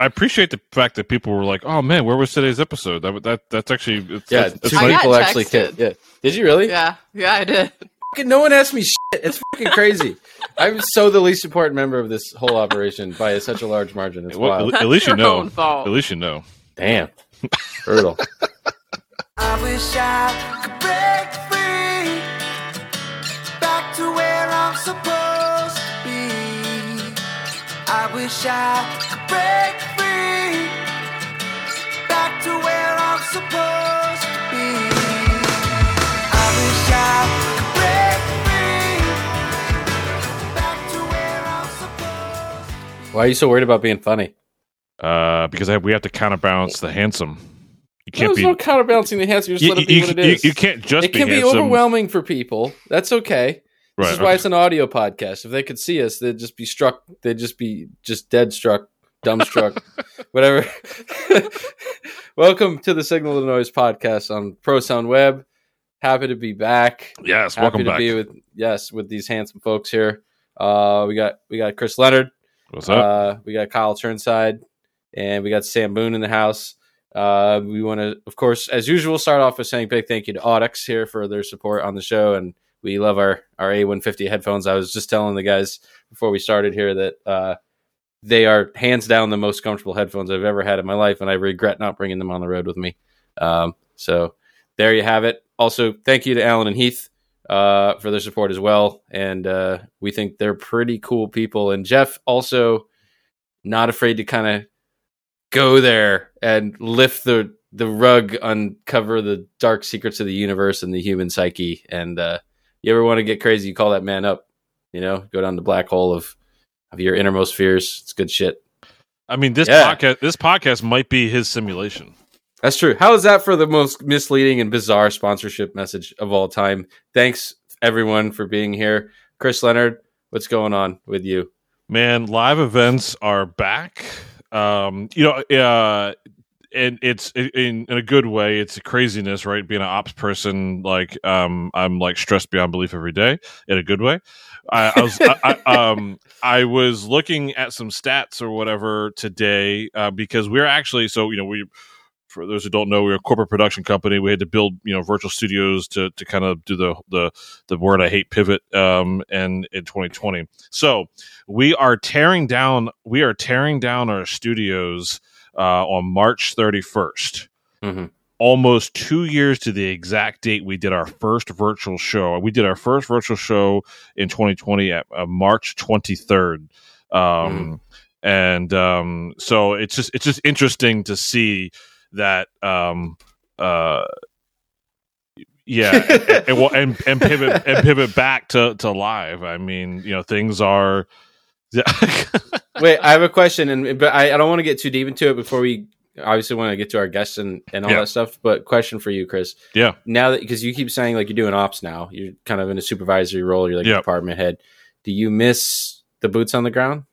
I appreciate the fact that people were like, "Oh man, where was today's episode?" That that that's actually it's, Yeah, that's, it's two I like, got people actually texted. can. Yeah, did you really? Yeah, yeah, I did. Fucking no one asked me shit. It's fucking crazy. I'm so the least important member of this whole operation by such a large margin. It's well, wild. at, at least you know. At least you know. Damn, brutal. I wish I could break free back to where I'm supposed to be. I wish I could break free back to where I'm supposed to be. I wish I could break free back to where I'm supposed to be. Why are you so worried about being funny? Uh, because I, we have to counterbalance the handsome. You can't There's be. no counterbalancing the handsome. You just you, let it be you- what it you- you can't just it can be, be overwhelming for people. That's okay. This Right, is why okay. it's an audio podcast. If they could see us, they'd just be struck. They'd just be just dead struck, dumbstruck, whatever. Welcome to the Signal to Noise podcast on Pro Sound Web. Happy to be back. Yes, Happy welcome to back. be with yes with these handsome folks here. Uh, we got we got Chris Leonard. What's up? Uh, we got Kyle Turnside, and we got Sam Boone in the house. Uh, we want to, of course, as usual, start off with saying big thank you to Audix here for their support on the show, and we love our our A150 headphones. I was just telling the guys before we started here that uh, they are hands down the most comfortable headphones I've ever had in my life, and I regret not bringing them on the road with me. Um, so there you have it. Also, thank you to Allen and Heath uh, for their support as well. And uh, we think they're pretty cool people. And Jeff also not afraid to kind of go there and lift the the rug, uncover the dark secrets of the universe and the human psyche. And uh, you ever want to get crazy, you call that man up. You know, go down the black hole of of your innermost fears. It's good shit. I mean, this yeah. podcast this podcast might be his simulation. That's true. How is that for the most misleading and bizarre sponsorship message of all time? Thanks everyone for being here. Chris Leonard, what's going on with you? Man, live events are back. Um, you know, uh, and it's in, in a good way. It's a craziness, right? Being an ops person, like um, I'm like stressed beyond belief every day in a good way. I, I was, I, I, um, I was looking at some stats or whatever today uh, because we're actually so you know we for those who don't know, we're a corporate production company. We had to build, you know, virtual studios to to kind of do the the the word I hate pivot um and in 2020. So we are tearing down we are tearing down our studios uh on March 31st. Mhm. Almost two years to the exact date we did our first virtual show. We did our first virtual show in 2020 at uh, March 23rd. Um, and um, so it's just it's just interesting to see that um uh yeah and, and, and and pivot and pivot back to to live i mean you know things are Wait, I have a question, and but I, I don't want to get too deep into it before we obviously want to get to our guests and, and all Yeah. that stuff. But question for you, Chris. yeah Now that because you keep saying like you're doing ops now, you're kind of in a supervisory role. You're like Yep. department head. Do you miss the boots on the ground?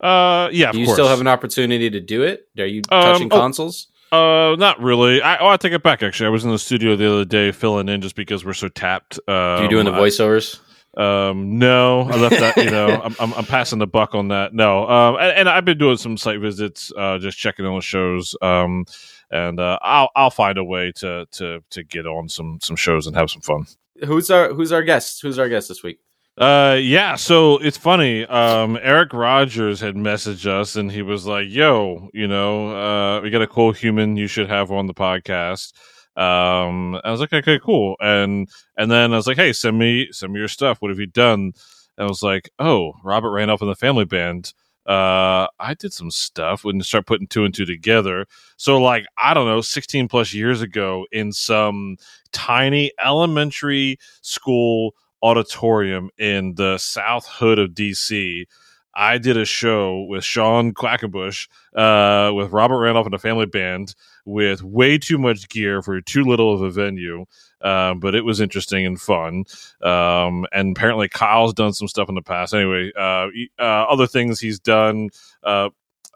uh yeah of do you course. still have an opportunity to do it? Are you Um, touching oh, consoles? uh not really i oh i take it back actually i was in the studio the other day filling in just because we're so tapped uh Are you doing the voiceovers? Um, no, I left that. You know, I'm, I'm I'm passing the buck on that. No, um, and, and I've been doing some site visits, uh, just checking on the shows. Um, and uh, I'll I'll find a way to to to get on some some shows and have some fun. Who's our Who's our guest? Who's our guest this week? Uh, yeah. So it's funny. Um, Eric Rogers had messaged us, and he was like, "Yo, you know, uh, we got a cool human you should have on the podcast." Um, I was like, "Okay, cool." And and then I was like, "Hey, send me send me your stuff. What have you done?" And I was like, "Oh, Robert Randolph and the Family Band." Uh, I did some stuff. Wouldn't start putting two and two together. So, like, I don't know, sixteen plus years ago, in some tiny elementary school auditorium in the South Hood of DC. I did a show with Sean Quackenbush, uh, with Robert Randolph and the Family Band, with way too much gear for too little of a venue. Um, but it was interesting and fun. Um, and apparently Kyle's done some stuff in the past. Anyway, uh, uh, other things he's done. Uh,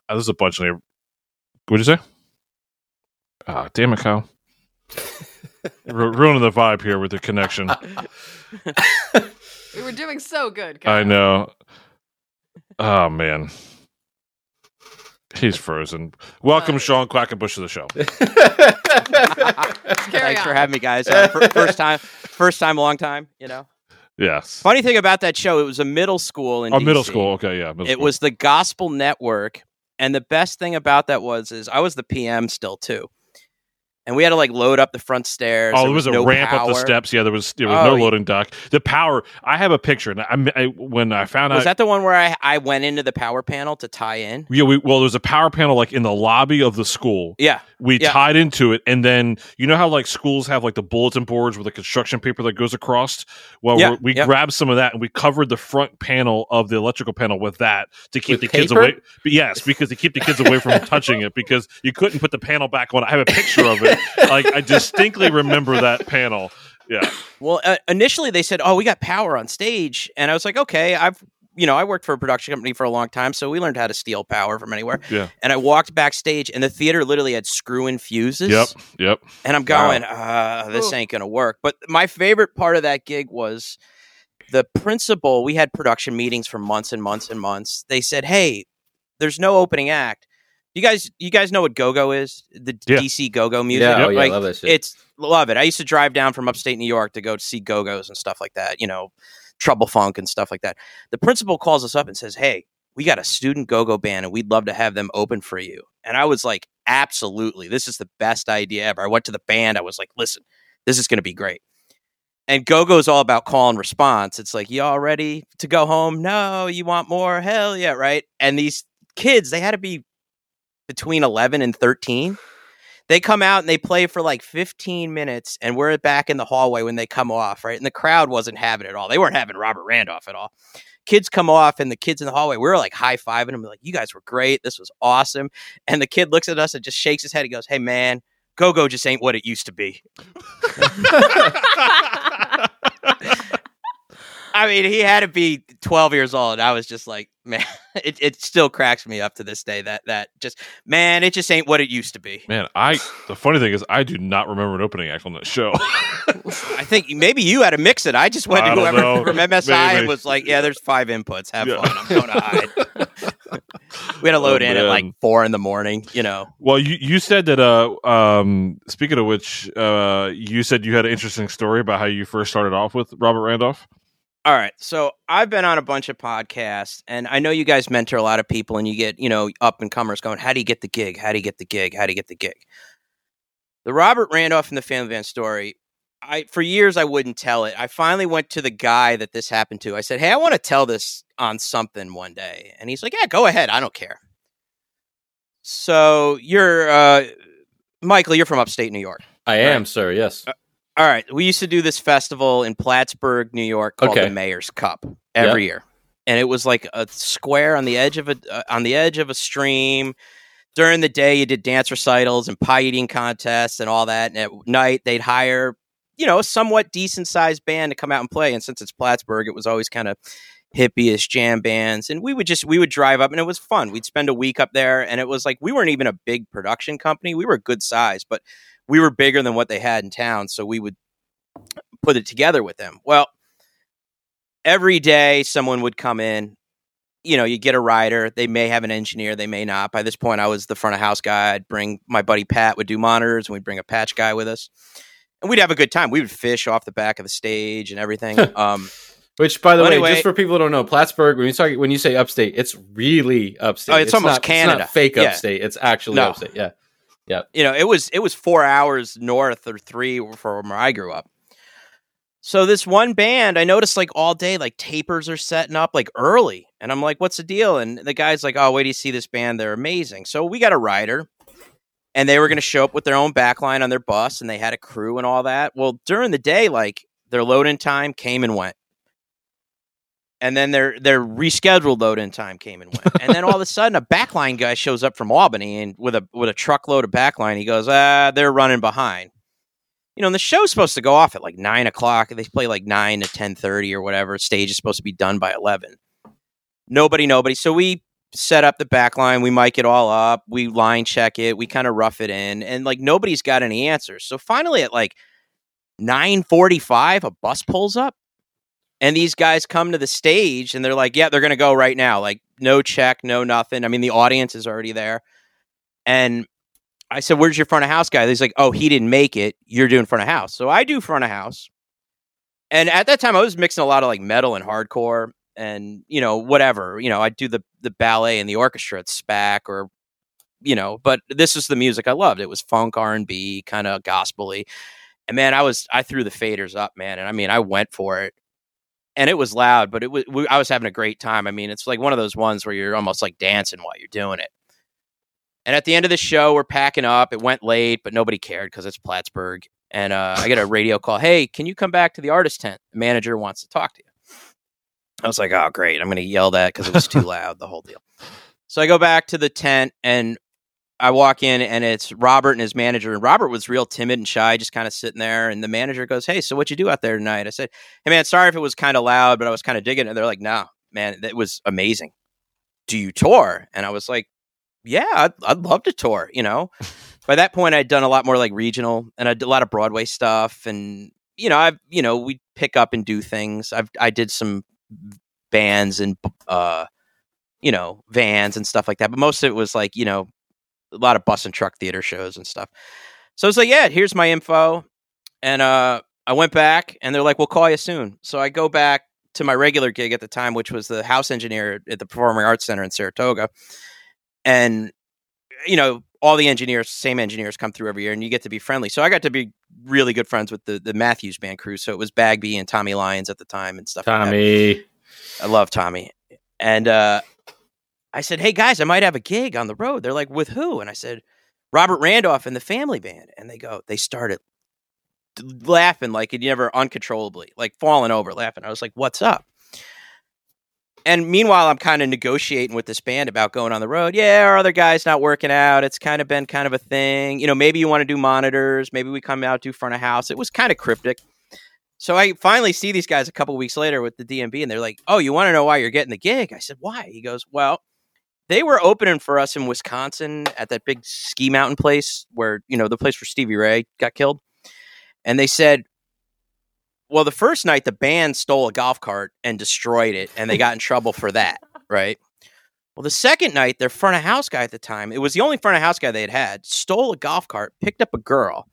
there's a bunch of. What'd you say? Ah, damn it, Kyle. Ru- ruining the vibe here with the connection. We were doing so good. I know. Oh man. He's frozen. Welcome, Sean Quackenbush, to the show. Thanks for having me, guys. Uh, fir- first time, first time, long time. You know. Yes. Funny thing about that show, it was a middle school in Oh, middle school. Okay, yeah. It school. was the Gospel Network, and the best thing about that was is I was the PM still too, and we had to like load up the front stairs. Oh, There there was, a no ramp up the steps. Yeah, there was there was Oh, no loading dock. The power. I have a picture. And I, I when I found Was out. Was that the one where I, I went into the power panel to tie in? yeah, we, well, there was a power panel like in the lobby of the school. Yeah, We Yeah. tied into it, and then you know how like schools have like the bulletin boards with the construction paper that goes across. Well, Yeah, we're- yeah. grabbed some of that and we covered the front panel of the electrical panel with that to keep With the kids away. But yes, because to keep the kids away from touching it, because you couldn't put the panel back on. I have a picture of it. Like I distinctly remember that panel. Yeah. Well, uh, initially they said, "Oh, we got power on stage," and I was like, "Okay, I've." You know, I worked for a production company for a long time, so we learned how to steal power from anywhere. Yeah. And I walked backstage, and the theater literally had screw-in fuses. Yep. Yep. And I'm going, uh, this ain't gonna work. But my favorite part of that gig was the principal. We had production meetings for months and months and months. They said, "Hey, there's no opening act. You guys, you guys know what go-go is? The Yeah. DC go-go music. Yeah, oh, yeah, I love that shit. It's love it. I used to drive down from upstate New York to go see go-go's and stuff like that. You know, Trouble Funk and stuff like that. The principal calls us up and says, "Hey, we got a student go-go band, and we'd love to have them open for you." And I was like, "Absolutely, this is the best idea ever." I went to the band. I was like, "Listen, this is going to be great." And go-go is all about call and response. It's like, "You all ready to go home? No, you want more? Hell yeah, right!" And these kids, they had to be between 11 and 13 they come out and they play for like 15 minutes and we're back in the hallway when they come off right? And the crowd wasn't having it all. They weren't having robert randolph at all. Kids come off and the kids in the hallway we were like high-fiving them like you guys were great. This was awesome. And the kid looks at us and just shakes his head he goes hey man go-go just ain't what it used to be I mean, he had to be 12 years old. I was just like, man, it, it still cracks me up to this day that that just man, it just ain't what it used to be. Man, I the funny thing is I do not remember an opening act on that show. I think maybe you had to mix it. I just went I to whoever know. from MSI Maybe. and was like, yeah, there's five inputs. Have Yeah. fun. I'm going to hide. we had to load Oh, in at like four in the morning. You know, well, you you said that uh um speaking of which uh you said you had an interesting story about how you first started off with Robert Randolph. All right. So I've been on a bunch of podcasts and I know you guys mentor a lot of people and you get, you know, up and comers going, how do you get the gig? How do you get the gig? How do you get the gig? The Robert Randolph and the Family Band story, I for years I wouldn't tell it. I finally went to the guy that this happened to. I said, Hey, I want to tell this on something one day. And he's like, Yeah, go ahead. I don't care. So you're uh Michael, you're from upstate New York. I am, sir. Yes. All right. We used to do this festival in Plattsburgh, New York called Okay. the Mayor's Cup every year. And it was like a square on the edge of a uh, on the edge of a stream. During the day you did dance recitals and pie eating contests and all that. And at night they'd hire, you know, a somewhat decent sized band to come out and play. And since it's Plattsburgh, it was always kind of hippie-ish jam bands. And we would just we would drive up and it was fun. We'd spend a week up there and it was like we weren't even a big production company. We were good size, but we were bigger than what they had in town, so we would put it together with them. Well, every day someone would come in. You know, you get a rider. They may have an engineer, they may not. By this point, I was the front of house guy. I'd bring my buddy Pat would do monitors, and we'd bring a patch guy with us, and we'd have a good time. We would fish off the back of the stage and everything. um, Which, by the Well, way, anyway- just for people who don't know, Plattsburgh. When you talk, when you say upstate, it's really upstate. Oh, it's almost not, Canada. It's not fake Yeah. upstate. It's actually No. upstate. Yeah. You know, it was it was four hours north or three from where I grew up. So this one band, I noticed like all day, like tapers are setting up like early, and I'm like, "What's the deal?" And the guy's like, "Oh, wait, do you see this band? They're amazing." So we got a rider, and they were going to show up with their own backline on their bus, and they had a crew and all that. Well, during the day, like their load-in time came and went, and then their their rescheduled load-in time came and went, and then all of a sudden, a backline guy shows up from Albany and with a with a truckload of backline. He goes, "Ah, they're running behind." You know, and the show's supposed to go off at like nine o'clock. They play like nine to ten thirty or whatever. Stage is supposed to be done by eleven. Nobody, nobody. So we set up the back line. We mic it all up. We line check it. We kind of rough it in, and like nobody's got any answers. So finally, at like nine forty-five, a bus pulls up, and these guys come to the stage, and they're like, "Yeah, they're gonna go right now." Like no check, no nothing. I mean, the audience is already there. And I said, Where's your front of house guy? He's like, Oh, he didn't make it. You're doing front of house. So I do front of house. And at that time, I was mixing a lot of like metal and hardcore and, you know, whatever. You know, I'd do the, the ballet and the orchestra at SPAC or, you know, but this is the music I loved. It was funk, R&B, kind of gospely. And man, I was, I threw the faders up, man. And I mean, I went for it and it was loud, but it was, we, I was having a great time. I mean, it's like one of those ones where you're almost like dancing while you're doing it. And at the end of the show, we're packing up. It went late, but nobody cared because it's Plattsburgh. And uh, I get a radio call. Hey, can you come back to the artist tent? The manager wants to talk to you. I was like, oh, great. I'm going to yell that because it was too loud, the whole deal. So I go back to the tent and I walk in and it's Robert and his manager. And Robert was real timid and shy, just kind of sitting there. And the manager goes, Hey, so what you do out there tonight? I said, Hey, man, sorry if it was kind of loud, but I was kind of digging it. And they're like, No, man, that was amazing. Do you tour? And I was like, Yeah, I'd, I'd love to tour, you know? By that point, I'd done a lot more like regional and I did a lot of Broadway stuff. And, you know, I've, you know, we pick up and do things. I've, I did some bands and, uh, you know, vans and stuff like that. But most of it was like, you know, a lot of bus and truck theater shows and stuff. So it's like, yeah, here's my info. And uh, I went back and they're like, we'll call you soon. So I go back to my regular gig at the time, which was the house engineer at the Performing Arts Center in Saratoga. And, you know, all the engineers, same engineers come through every year and you get to be friendly. So I got to be really good friends with the, the Matthews band crew. So it was Bagby and Tommy Lyons at the time and stuff. like that. Tommy. I love Tommy. And uh, I said, Hey guys, I might have a gig on the road. They're like, With who? And I said, Robert Randolph and the family band. And they go, They started laughing like it never uncontrollably, like falling over laughing. I was like, What's up? And meanwhile, I'm kind of negotiating with this band about going on the road. Yeah, our other guy's not working out. It's kind of been kind of a thing. You know, maybe you want to do monitors. Maybe we come out do front of house. It was kind of cryptic. So I finally see these guys a couple weeks later with the DMB, and they're like, "Oh, you want to know why you're getting the gig?" I said, "Why?" He goes, "Well, they were opening for us in Wisconsin at that big ski mountain place where you know the place where Stevie Ray got killed, and they said." Well, the first night the band stole a golf cart and destroyed it, and they got in trouble for that, right? Well, the second night, their front of house guy at the time, it was the only front of house guy they had had, stole a golf cart, picked up a girl,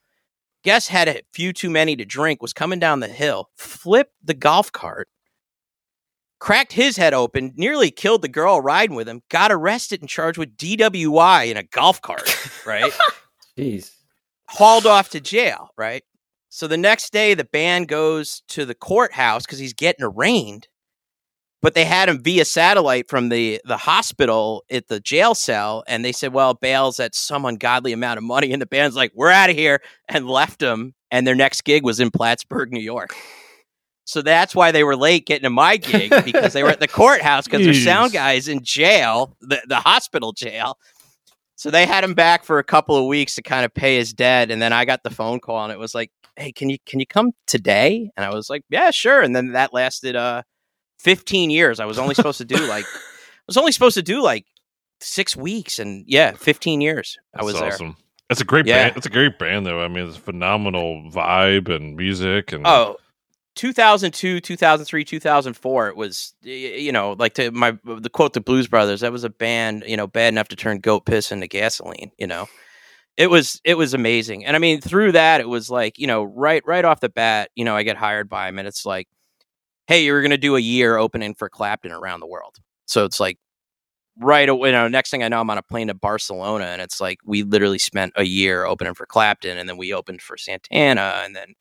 guess had a few too many to drink, was coming down the hill, flipped the golf cart, cracked his head open, nearly killed the girl riding with him, got arrested and charged with DWI in a golf cart, right? Jeez. Hauled off to jail, right? So the next day, the band goes to the courthouse because he's getting arraigned. But they had him via satellite from the, the hospital at the jail cell. And they said, well, bail's at some ungodly amount of money. And the band's like, we're out of here and left him. And their next gig was in Plattsburgh, New York. So that's why they were late getting to my gig because they were at the courthouse because their sound guy's in jail, the, the hospital jail. So they had him back for a couple of weeks to kind of pay his debt. And then I got the phone call and it was like, hey, can you can you come today? And I was like, yeah, sure. And then that lasted uh 15 years. I was only supposed to do like I was only supposed to do like six weeks and yeah, 15 years I was That's there. awesome. It's a great Yeah. band. It's a great band, though. I mean, it's a phenomenal vibe and music, and Oh, 2002, 2003, 2004. It was, you know, like to my the quote the Blues Brothers. That was a band, you know, bad enough to turn goat piss into gasoline. You know, it was it was amazing. And I mean, through that, it was like, you know, right right off the bat, you know, I get hired by him, and it's like, hey, you're going to do a year opening for Clapton around the world. So it's like. Right away, you know, next thing I know, I'm on a plane to Barcelona, and it's like we literally spent a year opening for Clapton, and then we opened for Santana, and then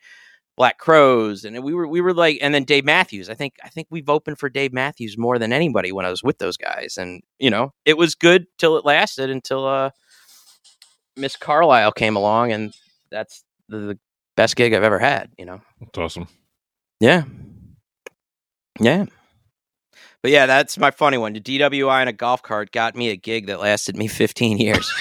Black Crowes, and we were we were like, and then Dave Matthews. I think I think we've opened for Dave Matthews more than anybody when I was with those guys, and you know it was good till it lasted until uh, Miss Carlile came along, and that's the, the best gig I've ever had. You know, it's awesome. yeah, yeah. But yeah, that's my funny one. The DWI and a golf cart got me a gig that lasted me 15 years.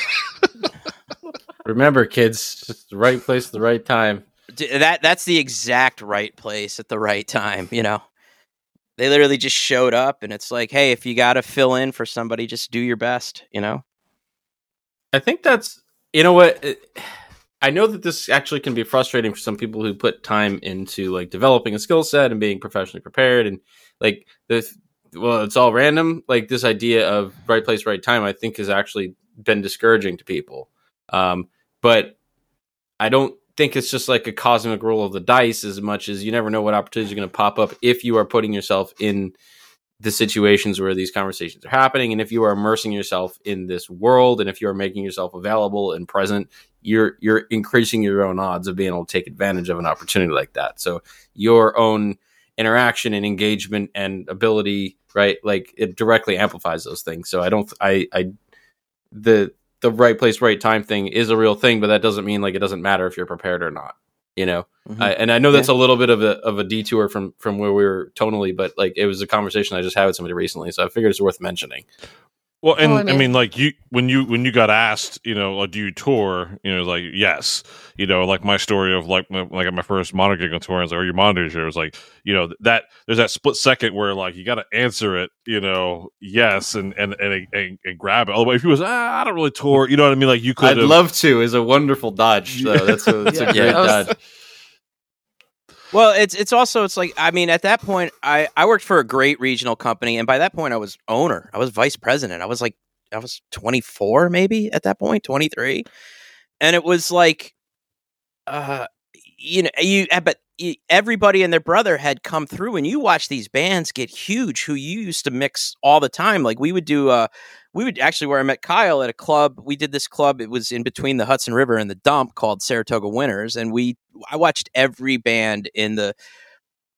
Remember, kids, just the right place at the right time. That that's the exact right place at the right time you know they literally just showed up and it's like hey if you got to fill in for somebody just do your best you know I think that's you know what I know that this actually can be frustrating for some people who put time into like developing a skill set and being professionally prepared and like the well, it's all random. Like this idea of right place, right time, I think has actually been discouraging to people. Um, but I don't think it's just like a cosmic roll of the dice as much as you never know what opportunities are going to pop up if you are putting yourself in the situations where these conversations are happening. And if you are immersing yourself in this world and if you are making yourself available and present you're you're increasing your own odds of being able to take advantage of an opportunity like that. So your own interaction and engagement and ability right like it directly amplifies those things. So i don't i i the the right place right time thing is a real thing but that doesn't mean like it doesn't matter if you're prepared or not you know? Mhm. I, and i know that's a little bit of a of a detour from from where we were tonally but like it was a conversation i just had with somebody recently so i figured it's worth mentioning Well, and Well, I I mean, mean- like you when you when you got asked, you know, like, do you tour? You know, like yes, you know, like my story of like my, like at my first monitor gig on tour, I was like, "Are you monitors here?" It was like, you know, that there's that split second where like you got to answer it, you know, yes, and and and, and, and grab it. Otherwise, if you was ah, I don't really tour, you know what I mean? Like you could. i'd love to is a wonderful dodge though that's a, that's Yeah. a great Yeah, was- dodge Well, it's it's also it's like I mean at that point I I worked for a great regional company and by that point I was owner. I was vice president. I was like I was 24 maybe at that point, 23. And it was like uh you know you uh, but everybody and their brother had come through and you watch these bands get huge who you used to mix all the time like we would do uh we would actually where I met Kyle at a club. We did this club. It was in between the Hudson River and the dump called Saratoga Winners, and we I watched every band in the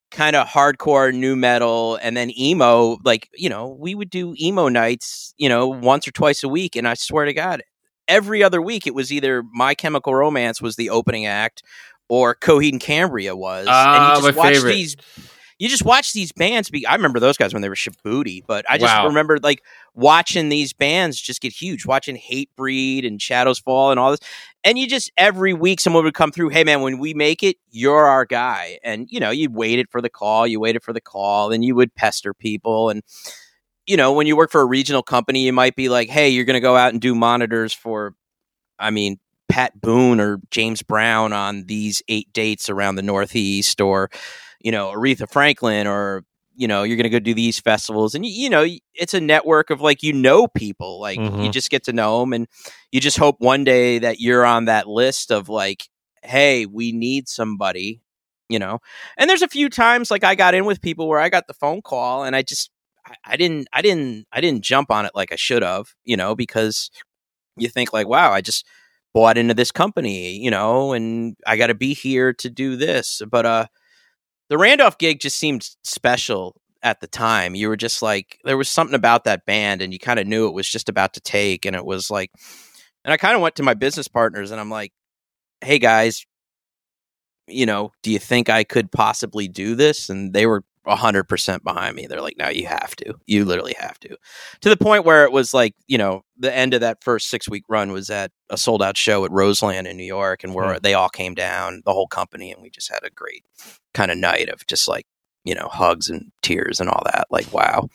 kind of hardcore new metal and then emo. Like you know, we would do emo nights, you know, once or twice a week, and I swear to God, every other week it was either My Chemical Romance was the opening act or Coheed and Cambria was. Ah, and you just my watch favorite. these. You just watch these bands be. I remember those guys when they were Shabütie, but I just Wow. remember like watching these bands just get huge, watching Hatebreed and Shadows Fall and all this. And you just every week someone would come through, hey man, when we make it, you're our guy. And you know, you waited for the call, you waited for the call, and you would pester people. And you know, when you work for a regional company, you might be like, hey, you're gonna go out and do monitors for I mean, Pat Boone or James Brown on these eight dates around the Northeast or, you know, Aretha Franklin or you know you're going to go do these festivals. And you, you know it's a network of like you know people like you Mhm. just get to know them and you just hope one day that you're on that list of like hey we need somebody you know? And there's a few times like i got in with people where i got the phone call and i just I, I didn't i didn't i didn't jump on it like i should have you know because you think like wow i just bought into this company you know and i got to be here to do this. But uh the Randolph gig just seemed special at the time. You were just like there was something about that band and you kind of knew it was just about to take and it was like and I kind of went to my business partners and I'm like, "Hey guys, you know, do you think I could possibly do this?" And they were 100% behind me. They're like, "No, you have to. You literally have to." To the point where it was like, you know, the end of that first 6-week run was at a sold-out show at Roseland in New York and where hmm. they all came down, the whole company and we just had a great kind of night of just like you know hugs and tears and all that like wow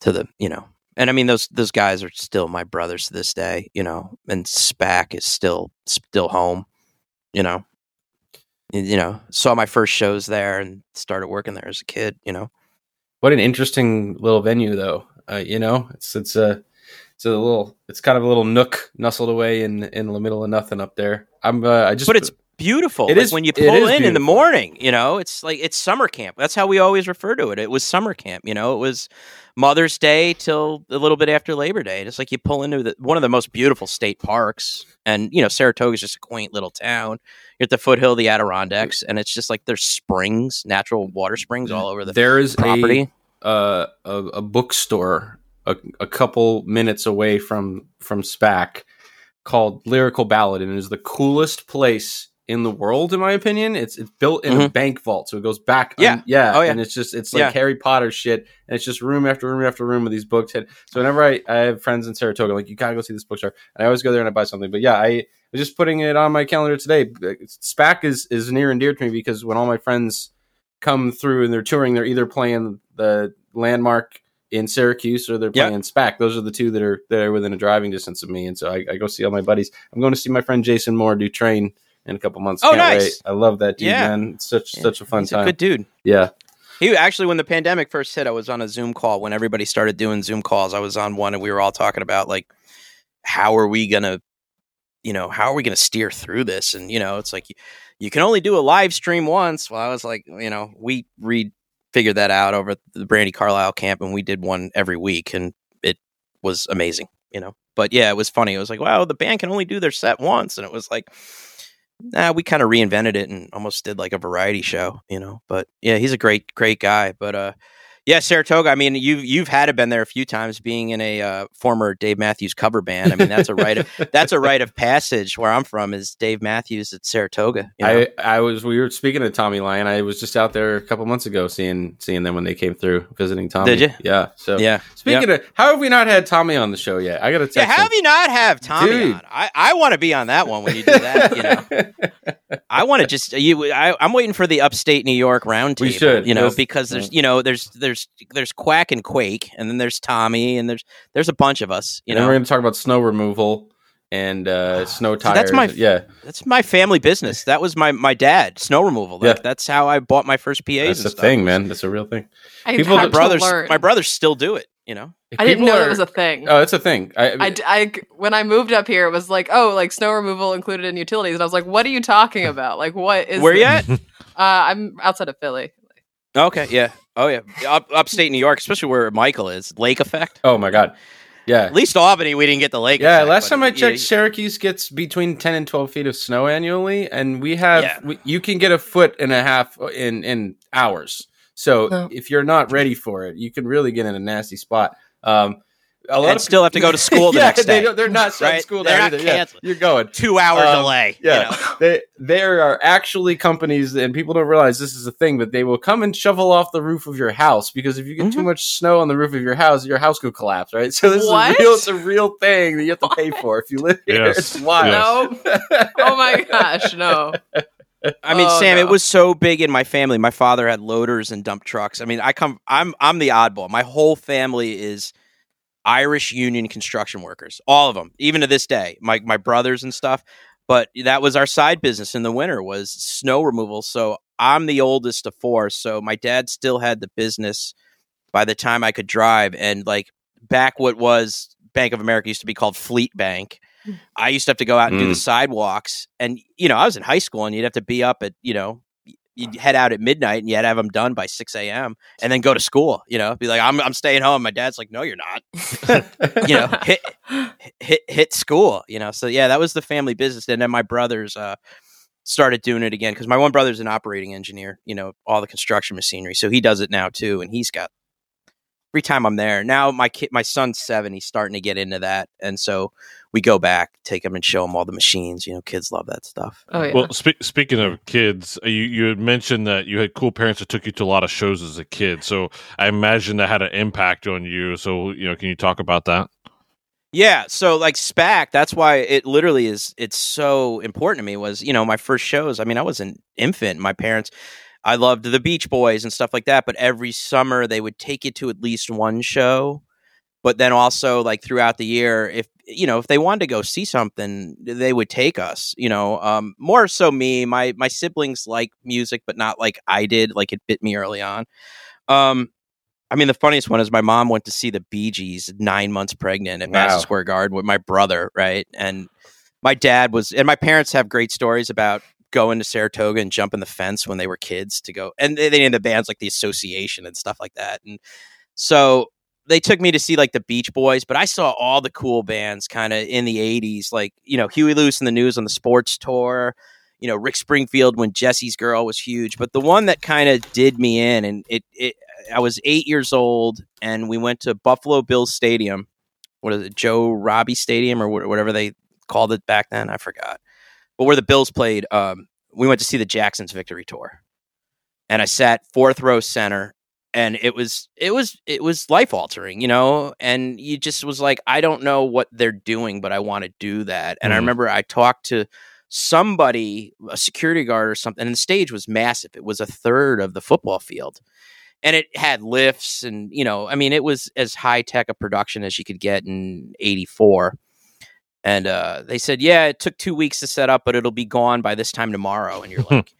to the you know and i mean those those guys are still my brothers to this day you know and spac is still still home you know you know saw my first shows there and started working there as a kid you know. What an interesting little venue though uh, you know it's it's a it's a little it's kind of a little nook nestled away in in the middle of nothing up there. I'm uh, i just but it's beautiful It Like, is- when you pull in in the morning you know? It's like it's summer camp. That's how we always refer to it. It was summer camp you know? It was mother's day till a little bit after labor day it's like you pull into the, one of the most beautiful state parks and you know saratoga is just a quaint little town. You're at the foothill of the adirondacks and it's just like there's springs natural water springs all over the there is property. a uh, a, a bookstore a, a couple minutes away from from SPAC called Lyrical Ballad, and it is the coolest place in the world, in my opinion. It's it's built in a Mhm. bank vault, so it goes back. Yeah. yeah, Oh, yeah. and it's just it's like Yeah. Harry Potter shit, and it's just room after room after room of these books. So whenever I, I have friends in Saratoga, I'm like you gotta go see this bookstore, and I always go there and I buy something. But yeah, I was just putting it on my calendar today. SPAC is is near and dear to me because when all my friends come through and they're touring, they're either playing the landmark in Syracuse or they're playing SPAC. Those are the two that are that are within a driving distance of me. And so I, I go see all my buddies. I'm going to see my friend Jason Moore do train in a couple months. Oh, Can't nice. wait. I love that dude, Yeah. man. It's such Yeah. such a fun he's time. a good dude yeah. He actually, when the pandemic first hit, I was on a Zoom call. When everybody started doing Zoom calls, I was on one, and we were all talking about like, how are we gonna, you know, how are we gonna steer through this? And you know, it's like you, you can only do a live stream once. Well, I was like, you know, we re figured that out over at the Brandi Carlile camp, and we did one every week, and it was amazing. You know, but yeah, it was funny. It was like, wow, the band can only do their set once, and it was like. Nah, we kind of reinvented it and almost did like a variety show, you know. But yeah, he's a great, great guy. But uh, yeah, Saratoga. I mean, you've you've had to been there a few times, being in a uh, former Dave Matthews cover band. I mean, that's a rite of that's a rite of passage. Where I'm from is Dave Matthews at Saratoga. you know? I, I was we were speaking to Tommy Lyon. I was just out there a couple months ago seeing seeing them when they came through visiting Tommy. Did you? Yeah. So yeah. speaking of how have we not had Tommy on the show yet? I got to text Yeah, how him. have you not have Tommy Dude. on? I, I want to be on that one when you do that. You know, I want to just you. I, I'm waiting for the upstate New York roundtable. We should. you know, because there's you know there's there's there's Quack and Quake, and then there's Tommy, and there's there's a bunch of us. You and know, we're going to talk about snow removal and uh, snow So tires. that's my- yeah. that's my family business. That was my my dad snow removal. Like, Yeah. that's how I bought my first PAs. That's and the stuff. thing, man. That's a real thing. I People- had My to brothers, learn. my brothers still do it. You know, If I didn't know are- that was a thing. Oh, it's a thing. I I when I moved up here, it was like, oh, like snow removal included in utilities, and I was like, what are you talking about? Like, what is? where you this? at? Uh, I'm outside of Philly. Okay, yeah, oh yeah, Up, upstate New York, especially where Michael is, lake effect. oh my god. Yeah. At least Albany, we didn't get the lake. Yeah, effect, last time I checked, yeah, Syracuse gets between ten and twelve feet of snow annually, and we have Yeah. we, you can get a foot and a half in in hours. So No. if you're not ready for it, you can really get in a nasty spot. Um, a lot and still have to go to school the yeah, next they day. don't, they're not shutting right? school They're down not either. Yeah, canceling. you're going. two hour Um, delay. Yeah, you know? they, there are actually companies, and people don't realize this is a thing, but they will come and shovel off the roof of your house because if you get too Mhm. much snow on the roof of your house, your house could collapse, right? So this What? is a real, it's a real thing that you have to pay for if you live here. Yes. It's wild. Yes. No. oh my gosh, no. I mean, Oh, Sam, it was so big in my family. My father had loaders and dump trucks. I mean, I come, I'm, I'm the oddball. My whole family is Irish union construction workers, all of them, even to this day. My my brothers and stuff. But that was our side business in the winter was snow removal. So I'm the oldest of four. So my dad still had the business by the time I could drive. And like back, what was Bank of America used to be called Fleet Bank. Hmm. I used to have to go out and do the mm. sidewalks. And, you know, I was in high school and you'd have to be up at, you know, you'd head out at midnight and you had to have them done by 6 a.m. and then go to school, you know, be like, I'm, I'm staying home. My dad's like, no, you're not, you know, hit, hit, hit school, you know? So yeah, that was the family business. And then my brothers, uh, started doing it again because my one brother's an operating engineer, you know, all the construction machinery. So he does it now too. And he's got every time I'm there now, my kid, my son's seven, he's starting to get into that. And so we go back, take him and show him all the machines. You know, kids love that stuff. Oh yeah. Well, spe- speaking of kids, uh, you, you had mentioned that you had cool parents that took you to a lot of shows as a kid. So I imagine that had an impact on you. So, you know, can you talk about that? Yeah, so like SPAC, that's why it literally is. It's so important to me. Was you know my first shows. I mean, I was an infant. My parents, I loved the Beach Boys and stuff like that. But every summer they would take you to at least one show. But then also like throughout the year, if you know if they wanted to go see something, they would take us. You know, um, more so me. My my siblings like music, but not like I did. Like it bit me early on. Um, I mean, the funniest one is my mom went to see the Bee Gees nine months pregnant at Wow. Madison Square Garden with my brother, right? And my dad was, and my parents have great stories about going to Saratoga and jumping the fence when they were kids to go, and they, they named the bands like the Association and stuff like that. And so they took me to see like the Beach Boys, but I saw all the cool bands kind of in the 80s, like, you know, Huey Lewis and the News on the sports tour, you know, Rick Springfield when Jesse's Girl was huge. But the one that kind of did me in, and it, it, I was eight years old, and we went to Buffalo Bills Stadium. What is it, Joe Robbie Stadium, or whatever they called it back then? I forgot. But where the Bills played, um, we went to see the Jacksons victory tour, and I sat fourth row center, and it was it was it was life altering, you know. And you just was like, I don't know what they're doing, but I want to do that. And I Mhm. remember I talked to somebody, a security guard or something, and the stage was massive. It was a third of the football field and it had lifts and you know i mean it was as high tech a production as you could get in 84 and uh, they said yeah it took two weeks to set up but it'll be gone by this time tomorrow. And you're like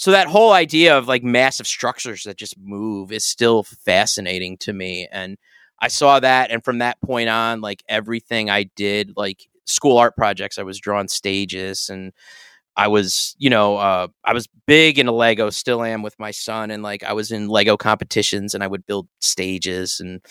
so that whole idea of like massive structures that just move is still fascinating to me and i saw that and from that point on like everything i did like school art projects i was drawing stages and i was you know uh, i was big into lego still am with my son and like i was in lego competitions and i would build stages and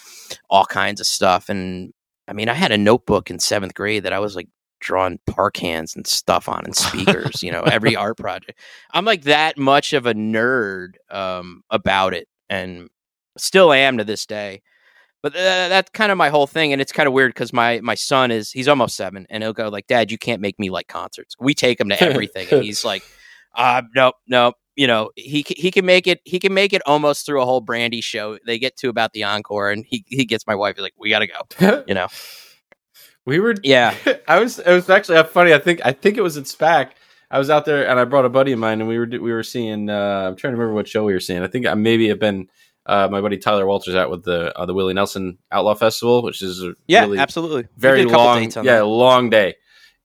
all kinds of stuff and i mean i had a notebook in seventh grade that i was like drawing par cans and stuff on and speakers you know every art project. I'm like that much of a nerd um, about it and still am to this day. But uh, that's kind of my whole thing and it's kind of weird because my my son is he's almost seven and he'll go like dad you can't make me like concerts. We take him to everything and he's like uh nope nope you know he he can make it he can make it almost through a whole Brandi show they get to about the encore and he he gets my wife he's like we gotta go you know we were yeah I was it was actually uh, funny. I think I think it was in SPAC. I was out there and I brought a buddy of mine and we were we were seeing. Uh, I'm trying to remember what show we were seeing. I think I maybe have been uh, my buddy Tyler Walters out with the uh, the Willie Nelson Outlaw Festival, which is a yeah really absolutely very long, yeah, long day.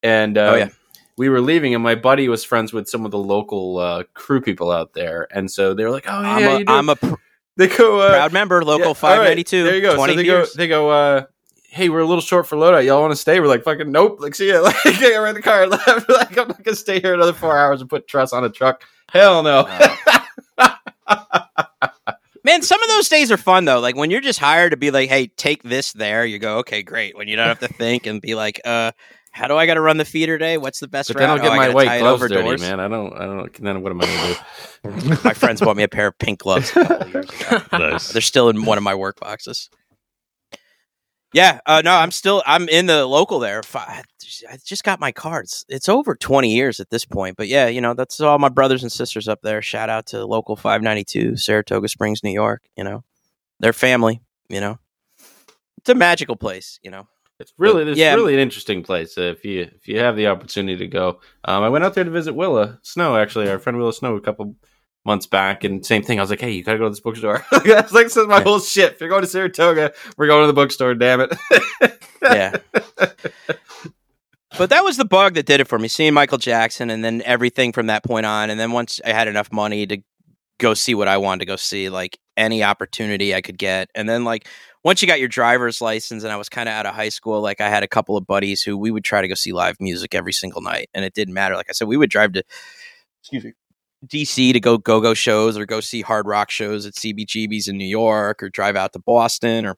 And uh, Oh, yeah. We were leaving, and my buddy was friends with some of the local uh, crew people out there, and so they were like, "Oh, yeah, I'm, a, doing?" I'm a pr- they go uh, proud member local yeah, all right, 592 There you go. 20 so they years. go. They go. Uh, hey, we're a little short for loadout. Y'all want to stay? We're like, fucking nope. Like, see ya. Like, right in the car and left. like, I'm not gonna stay here another four hours and put truss on a truck. Hell no. Man, some of those days are fun though. Like when you're just hired to be like, "Hey, take this there," you go, "Okay, great." When you don't have to think and be like, "Uh, how do I got to run the feeder today? What's the best but then I'll route? get Oh, my gotta white gloves dirty, doors." man. I don't. I don't. Then what am I gonna do? My friends bought me a pair of pink gloves. a couple years ago. Nice. They're still in one of my work boxes. Yeah, uh, no, I'm still I'm in the local there. I just got my cards. It's over 20 years at this point, but yeah, you know that's all my brothers and sisters up there. Shout out to local 592, Saratoga Springs, New York. You know, their family. You know, it's a magical place. You know, It's really, it's yeah. really an interesting place. Uh, if you if you have the opportunity to go, um, I went out there to visit Willa Snow. Actually, our friend Willa Snow a couple months back, and same thing. I was like, hey, you gotta go to this bookstore. I was like, this is my whole shit. If you're going to Saratoga, we're going to the bookstore. Damn it. yeah. But that was the bug that did it for me, seeing Michael Jackson, and then everything from that point on. And then once I had enough money to go see what I wanted to go see, like any opportunity I could get. And then, like, once you got your driver's license and I was kind of out of high school, like, I had a couple of buddies who we would try to go see live music every single night. And it didn't matter. Like I said, we would drive to, excuse me, DC to go go go shows or go see hard rock shows at CBGB's in New York or drive out to Boston or,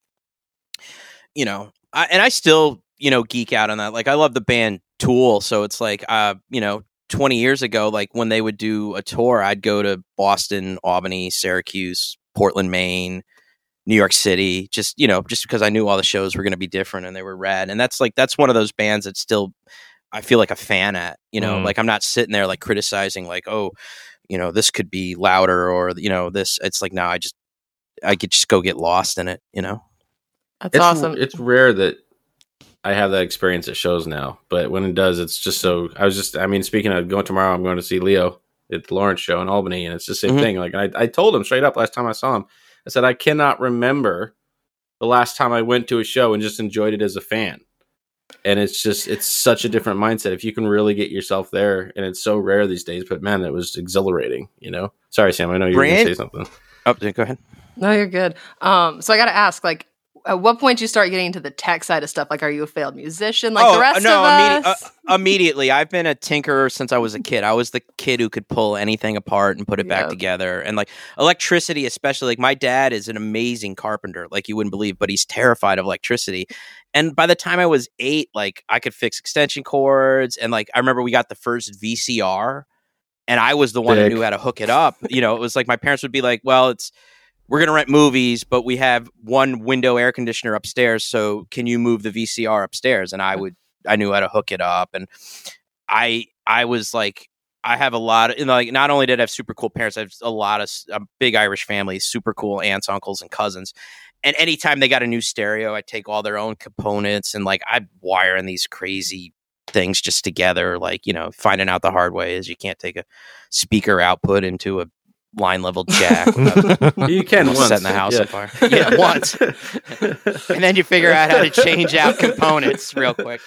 you know, I, and I still, you know, geek out on that. Like, I love the band Tool. So it's like, uh, you know, 20 years ago, like when they would do a tour, I'd go to Boston, Albany, Syracuse, Portland, Maine, New York City, just, you know, just because I knew all the shows were going to be different and they were rad. And that's like, that's one of those bands that still, I feel like a fan at, you know, Mm. like I'm not sitting there like criticizing, like, oh, you know, this could be louder or, you know, this, it's like, no, I just, I could just go get lost in it, you know? That's it's, awesome. It's rare that I have that experience at shows now, but when it does, it's just so. I was just, I mean, speaking of going tomorrow, I'm going to see Leo at the Lawrence show in Albany, and it's the same Mhm. thing. Like I, I told him straight up last time I saw him, I said I cannot remember the last time I went to a show and just enjoyed it as a fan. And it's just, it's such a different mindset if you can really get yourself there. And it's so rare these days, but man, it was exhilarating, you know? Sorry, Sam, I know you were going to say something. Oh, go ahead. No, you're good. Um, so I got to ask, like, at what point do you start getting into the tech side of stuff? Like, are you a failed musician like the rest no, of immedi- us? uh, immediately. I've been a tinkerer since I was a kid. I was the kid who could pull anything apart and put it back together. And like electricity, especially, like my dad is an amazing carpenter, like you wouldn't believe, but he's terrified of electricity. And by the time I was eight, like I could fix extension cords. And like I remember we got the first VCR and I was the one Dick. who knew how to hook it up. You know, it was like my parents would be like, well, it's, we're going to rent movies, but we have one window air conditioner upstairs. So can you move the VCR upstairs? And I would, I knew how to hook it up. And I, I was like, I have a lot of, you know, like, not only did I have super cool parents, I have a lot of, a big Irish family, super cool aunts, uncles, and cousins. And anytime they got a new stereo, I'd take all their own components and like I'd wire in these crazy things just together. Like, you know, finding out the hard way is you can't take a speaker output into a line level jack You can almost once. setting the house yeah. on fire. Yeah, once. and then you figure out how to change out components real quick.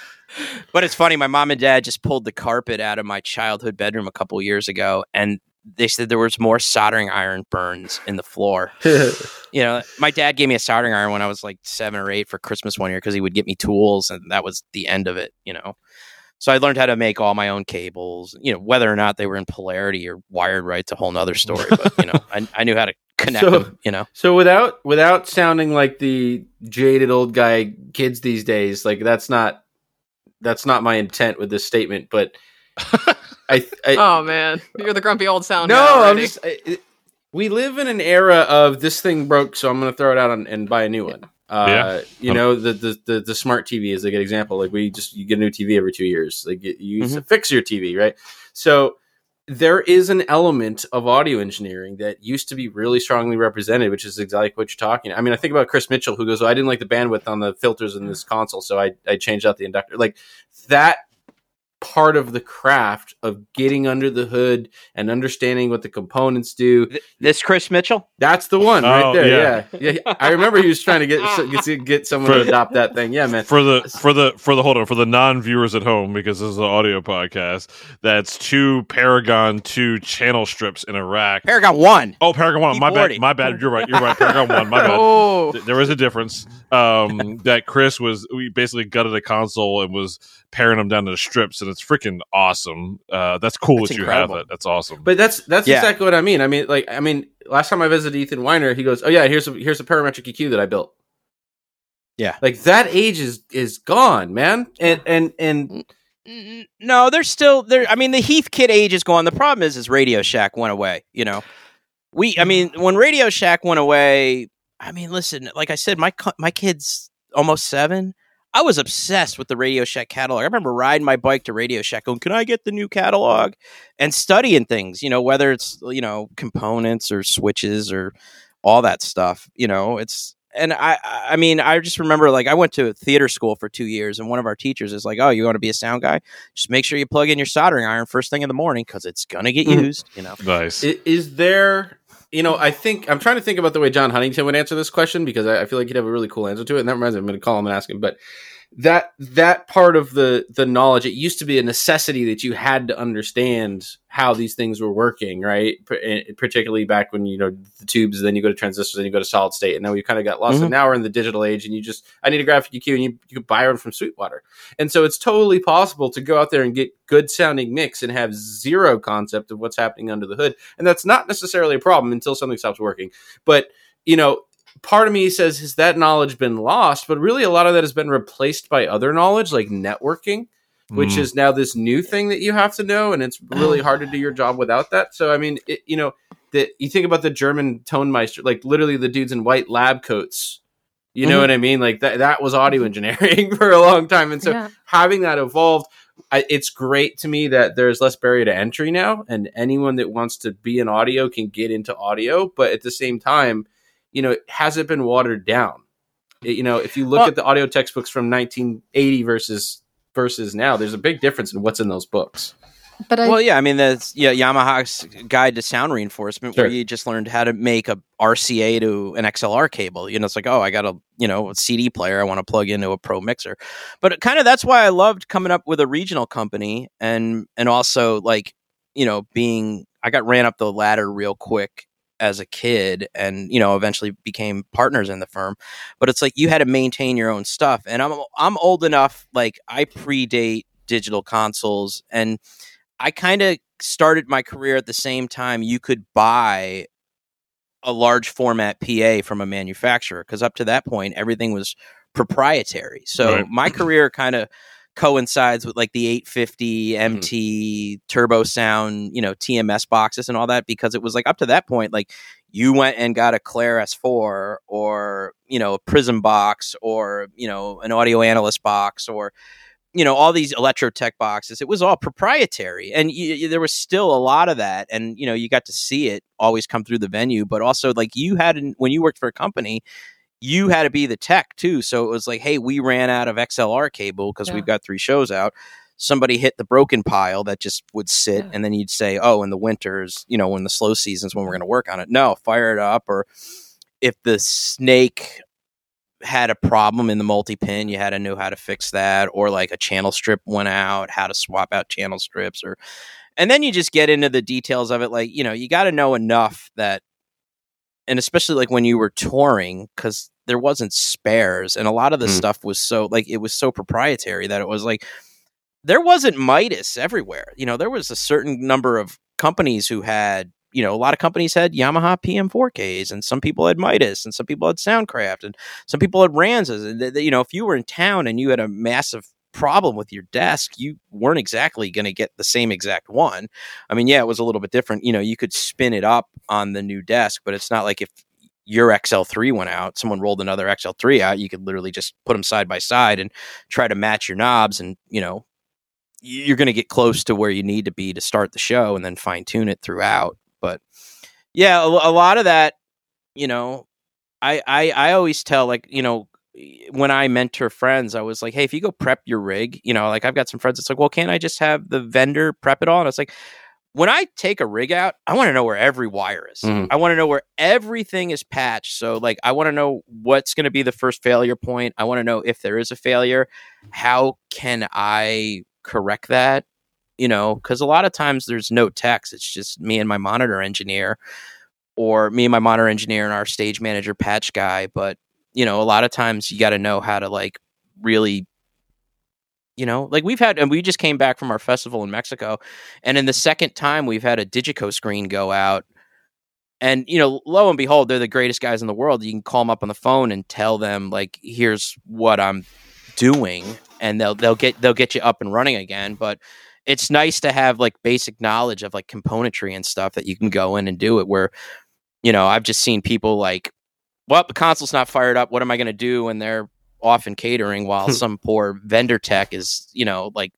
But it's funny, my mom and dad just pulled the carpet out of my childhood bedroom a couple years ago, and they said there was more soldering iron burns in the floor. You know, my dad gave me a soldering iron when I was like seven or eight for Christmas one year because he would get me tools, and that was the end of it. You know, so I learned how to make all my own cables. You know, whether or not they were in polarity or wired right, it's a whole nother story. But you know, I, I knew how to connect So- them. You know, So without without sounding like the jaded old guy kids these days, like that's not that's not my intent with this statement. But I, I Oh man, you're the grumpy old sound. no, guy I'm just. I, it- we live in an era of this thing broke, so I'm going to throw it out and, and buy a new one. Uh, Yeah. you know the, the the the smart TV is a good example. Like we just you get a new TV every two years. Like you to fix your TV, right? So there is an element of audio engineering that used to be really strongly represented, which is exactly what you're talking. I mean, I think about Chris Mitchell, who goes, "Oh, "I didn't like the bandwidth on the filters in this console, so I I changed out the inductor." Like that part of the craft of getting under the hood and understanding what the components do. This Chris Mitchell. That's the one right Oh, there. Yeah. yeah, I remember he was trying to get get, get someone to adopt that thing. Yeah, man. for the for the for the hold on for the non-viewers at home because this is an audio podcast that's two paragon 2 channel strips in a rack Paragon One. oh paragon 1 my bad E40. my bad you're right you're right paragon 1 my bad Oh, Th- there is a difference um that chris was we basically gutted a console and was paring them down to the strips and it's freaking awesome uh that's cool That's that you incredible. have it. that's awesome But that's that's Yeah. exactly what I mean. I mean, like, I mean, last time I visited Ethan Weiner, he goes, "Oh yeah, here's a here's a parametric EQ that I built." Yeah. like that age is is gone, man. And and and No, they're still there. I mean, the Heathkit age is gone. The problem is, is Radio Shack went away. You know, we. I mean, when Radio Shack went away, I mean, listen. Like I said, my my kid's almost seven. I was obsessed with the Radio Shack catalog. I remember riding my bike to Radio Shack, going, "Can I get the new catalog?" and studying things. You know, whether it's you know components or switches or all that stuff. You know, it's and I I mean I just remember like I went to theater school for two years and one of our teachers is like, oh, you want to be a sound guy? Just make sure you plug in your soldering iron first thing in the morning because it's gonna get Mhm. used. You know. nice i- is there? You know, I think I'm trying to think about the way John Huntington would answer this question because I, I feel like he'd have a really cool answer to it. And that reminds me, I'm going to call him and ask him. But that that part of the the knowledge, it used to be a necessity that you had to understand how these things were working, right? P- eh, particularly back when you know the tubes, then you go to transistors, then you go to solid state, and now we kind of got lost. Mhm. And now we're in the digital age, and you just I need a graphic EQ, and you you can buy one from Sweetwater, and so it's totally possible to go out there and get good sounding mix and have zero concept of what's happening under the hood, and that's not necessarily a problem until something stops working. But you know, part of me says has that knowledge been lost? But really, a lot of that has been replaced by other knowledge like networking which Mm. is now this new thing that you have to know, and it's really hard to do your job without that. So, I mean, it, you know, that you think about the German Tonmeister, like literally the dudes in white lab coats. You know Mhm. what I mean? Like that that was audio engineering for a long time, and so yeah. having that evolved, I, it's great to me that there's less barrier to entry now, and anyone that wants to be in audio can get into audio. But at the same time, you know, it has it been watered down? It- you know, if you look Well- at the audio textbooks from 1980 versus versus now, there's a big difference in what's in those books. But I Well, yeah, I mean that's yeah Yamaha's guide to sound reinforcement, where you just learned how to make a RCA to an XLR cable. You know, it's like oh, I got a you know a CD player I want to plug into a Pro mixer, but kind of that's why I loved coming up with a regional company and and also like you know being I got ran up the ladder real quick as a kid and you know eventually became partners in the firm but it's like you had to maintain your own stuff and I'm I'm old enough like I predate digital consoles and I kind of started my career at the same time you could buy a large format PA from a manufacturer because up to that point everything was proprietary. So Right. my career kind of coincides with like the 850 MT mm-hmm. Turbosound, you know, TMS boxes and all that because it was like up to that point like you went and got a Clair S4 or, you know, a Prism box or, you know, an audio analyst box or you know all these Electrotec boxes. It was all proprietary and y y- there was still a lot of that and you know you got to see it always come through the venue but also like you had when you worked for a company you had to be the tech too so it was like hey we ran out of xlr cable because Yeah. we've got three shows out somebody hit the broken pile that just would sit Yeah. and then you'd say oh in the winters you know when the slow seasons when we're going to work on it no fire it up or if the snake had a problem in the multi pin, you had to know how to fix that, or like a channel strip went out, how to swap out channel strips, or and then you just get into the details of it. Like you know, you got to know enough that, and especially like when you were touring, because there wasn't spares, and a lot of the Hmm. stuff was so like it was so proprietary that it was like there wasn't Midas everywhere. You know, there was a certain number of companies who had, you know, a lot of companies had Yamaha PM4Ks, and some people had Midas, and some people had Soundcraft, and some people had Ramsas. And th- th- you know, if you were in town and you had a massive problem with your desk, you weren't exactly going to get the same exact one. I mean, yeah, it was a little bit different. You know, you could spin it up on the new desk, but it's not like if your XL3 went out, someone rolled another XL3 out, you could literally just put them side by side and try to match your knobs and, you know, you're going to get close to where you need to be to start the show and then fine tune it throughout. But yeah, a, a lot of that, you know, I, I I always tell like you know when I mentor friends, I was like, hey, if you go prep your rig, you know, like I've got some friends. It's like, well, can't I just have the vendor prep it all? And it's like. When I take a rig out, I want to know where every wire is. Mhm. I want to know where everything is patched. So, like, I want to know what's going to be the first failure point. I want to know if there is a failure, how can I correct that? You know, because a lot of times there's no text. It's just me and my monitor engineer, or me and my monitor engineer and our stage manager patch guy. But you know, a lot of times you got to know how to like really. You know, like we've had, and we just came back from our festival in Mexico, and in the second time we've had a Digico screen go out, and you know, lo and behold, they're the greatest guys in the world. You can call them up on the phone and tell them like, "Here's what I'm doing," and they'll they'll get they'll get you up and running again. But it's nice to have like basic knowledge of like componentry and stuff that you can go in and do it. Where you know, I've just seen people like, "Well, the console's not fired up. What am I going to do?" when they're off in catering while some poor vendor tech is you know like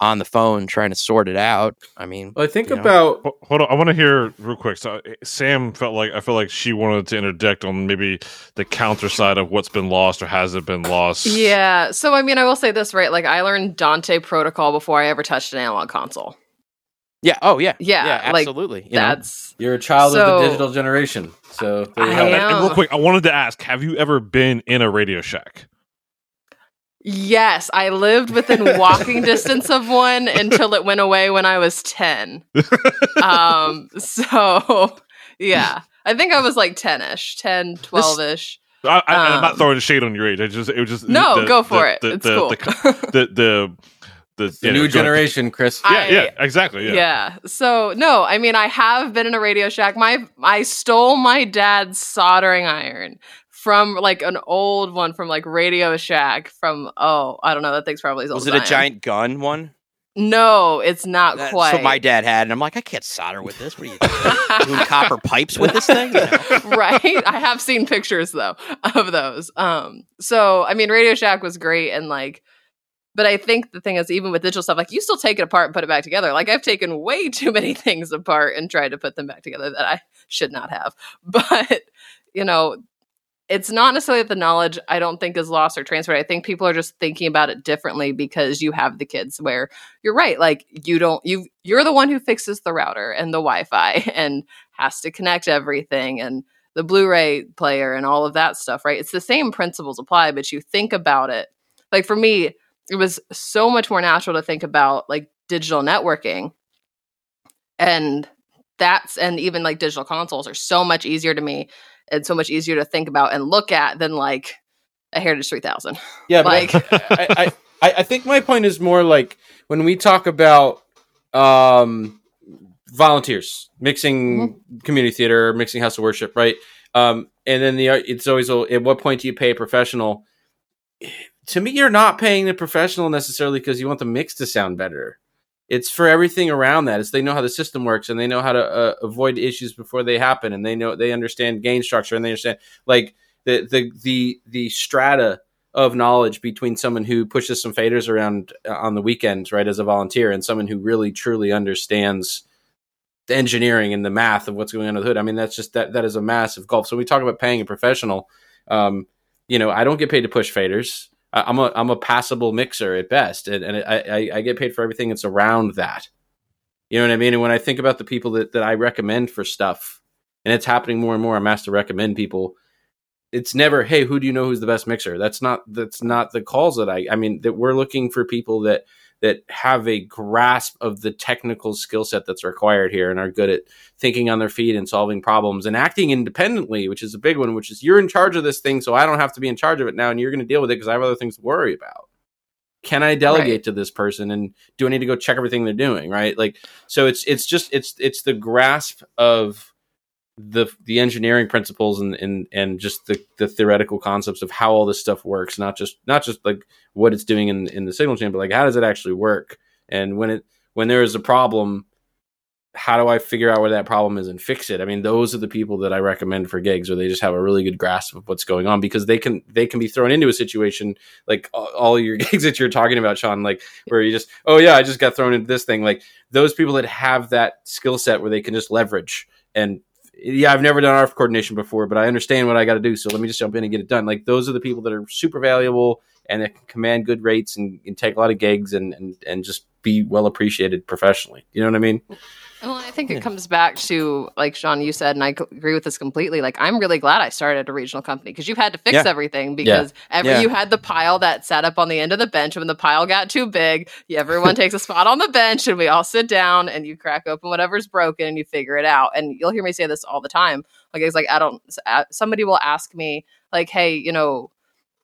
on the phone trying to sort it out. I mean, Well, I think You know? about Hold on, I want to hear real quick. So uh, Sam felt like I felt like she wanted to interject on maybe the counter side of what's been lost or hasn't been lost. Yeah. So I mean, I will say this, right? Like I learned Dante Protocol before I ever touched an analog console. Yeah, oh yeah, Yeah, yeah absolutely. you know? That's you're a child of the digital generation, so there you I have And, and real quick, I wanted to ask: Have you ever been in a Radio Shack? yes. I lived within walking distance of one until it went away when I was ten. Um. So yeah, I think I was like ten ish, 10, 12 ish. I, I, I'm not Um, throwing shade on your age. I just it was just No, the- go for the- it. The, it's the, cool. The the the, the, The new go ahead. generation, Chris. Yeah, I- yeah, exactly. Yeah. Yeah. So no, I mean I have been in a Radio Shack. My I stole my dad's soldering iron from like an old one from like Radio Shack from oh I don't know that thing's probably as old was as it a I am. giant gun one? No, it's not That's quite. what my dad had, and I'm like, I can't solder with this. What are you doing copper pipes with this thing? You know? right? I have seen pictures though of those. Um, so I mean, Radio Shack was great, and like, but I think the thing is, even with digital stuff, like you still take it apart and put it back together. Like I've taken way too many things apart and tried to put them back together that I should not have. But you know, it's not necessarily that the knowledge I don't think is lost or transferred. I think people are just thinking about it differently because you have the kids where you're right. Like you don't you you're the one who fixes the router and the Wi-Fi and has to connect everything and the Blu-ray player and all of that stuff, right? It's the same principles apply, but you think about it. Like for me, it was so much more natural to think about like digital networking. And that's and even like digital consoles are so much easier to me and so much easier to think about and look at than like a Heritage 3000. Yeah, but Like- I, I, I, think my point is more like when we talk about um, volunteers mixing community theater, mixing house of worship, right? Um, and then the it's always at what point do you pay a professional? To me, you're not paying the professional necessarily because you want the mix to sound better. It's for everything around that. It's they know how the system works and they know how to uh, avoid issues before they happen, and they know they understand gain structure and they understand like the the the the strata of knowledge between someone who pushes some faders around uh, on the weekends, right, as a volunteer, and someone who really truly understands the engineering and the math of what's going on under the hood. I mean, that's just that that is a massive gulf. So we talk about paying a professional. Um, you know, I don't get paid to push faders. I'm a I'm a passable mixer at best, and, and I, I I get paid for everything that's around that. You know what I mean? And when I think about the people that, that I recommend for stuff, and it's happening more and more, I'm asked to recommend people it's never hey who do you know who's the best mixer that's not that's not the calls that i i mean that we're looking for people that that have a grasp of the technical skill set that's required here and are good at thinking on their feet and solving problems and acting independently which is a big one which is you're in charge of this thing so i don't have to be in charge of it now and you're going to deal with it because i have other things to worry about can i delegate Right. to this person and do i need to go check everything they're doing right like so it's it's just it's it's the grasp of the the engineering principles and and and just the the theoretical concepts of how all this stuff works not just not just like what it's doing in in the signal chain but like how does it actually work? And when it when there is a problem how do i figure out where that problem is and fix it? I mean those are the people that i recommend for gigs where they just have a really good grasp of what's going on because they can they can be thrown into a situation like all, all your gigs that you're talking about sean like where you just oh yeah i just got thrown into this thing. Like those people that have that skill set where they can just leverage and yeah, I've never done RF coordination before, but I understand what I got to do. So let me just jump in and get it done. Like those are the people that are super valuable and that can command good rates and, and take a lot of gigs and, and, and just be well appreciated professionally. You know what I mean? Well, I think Yeah. it comes back to like Sean, you said, and I agree with this completely. Like, I'm really glad I started a regional company because you had to fix Yeah. everything because ever Yeah. you had the pile that sat up on the end of the bench. When the pile got too big, everyone takes a spot on the bench and we all sit down and you crack open whatever's broken and you figure it out. And you'll hear me say this all the time. Like, it's like, I don't, somebody will ask me, like, hey, you know,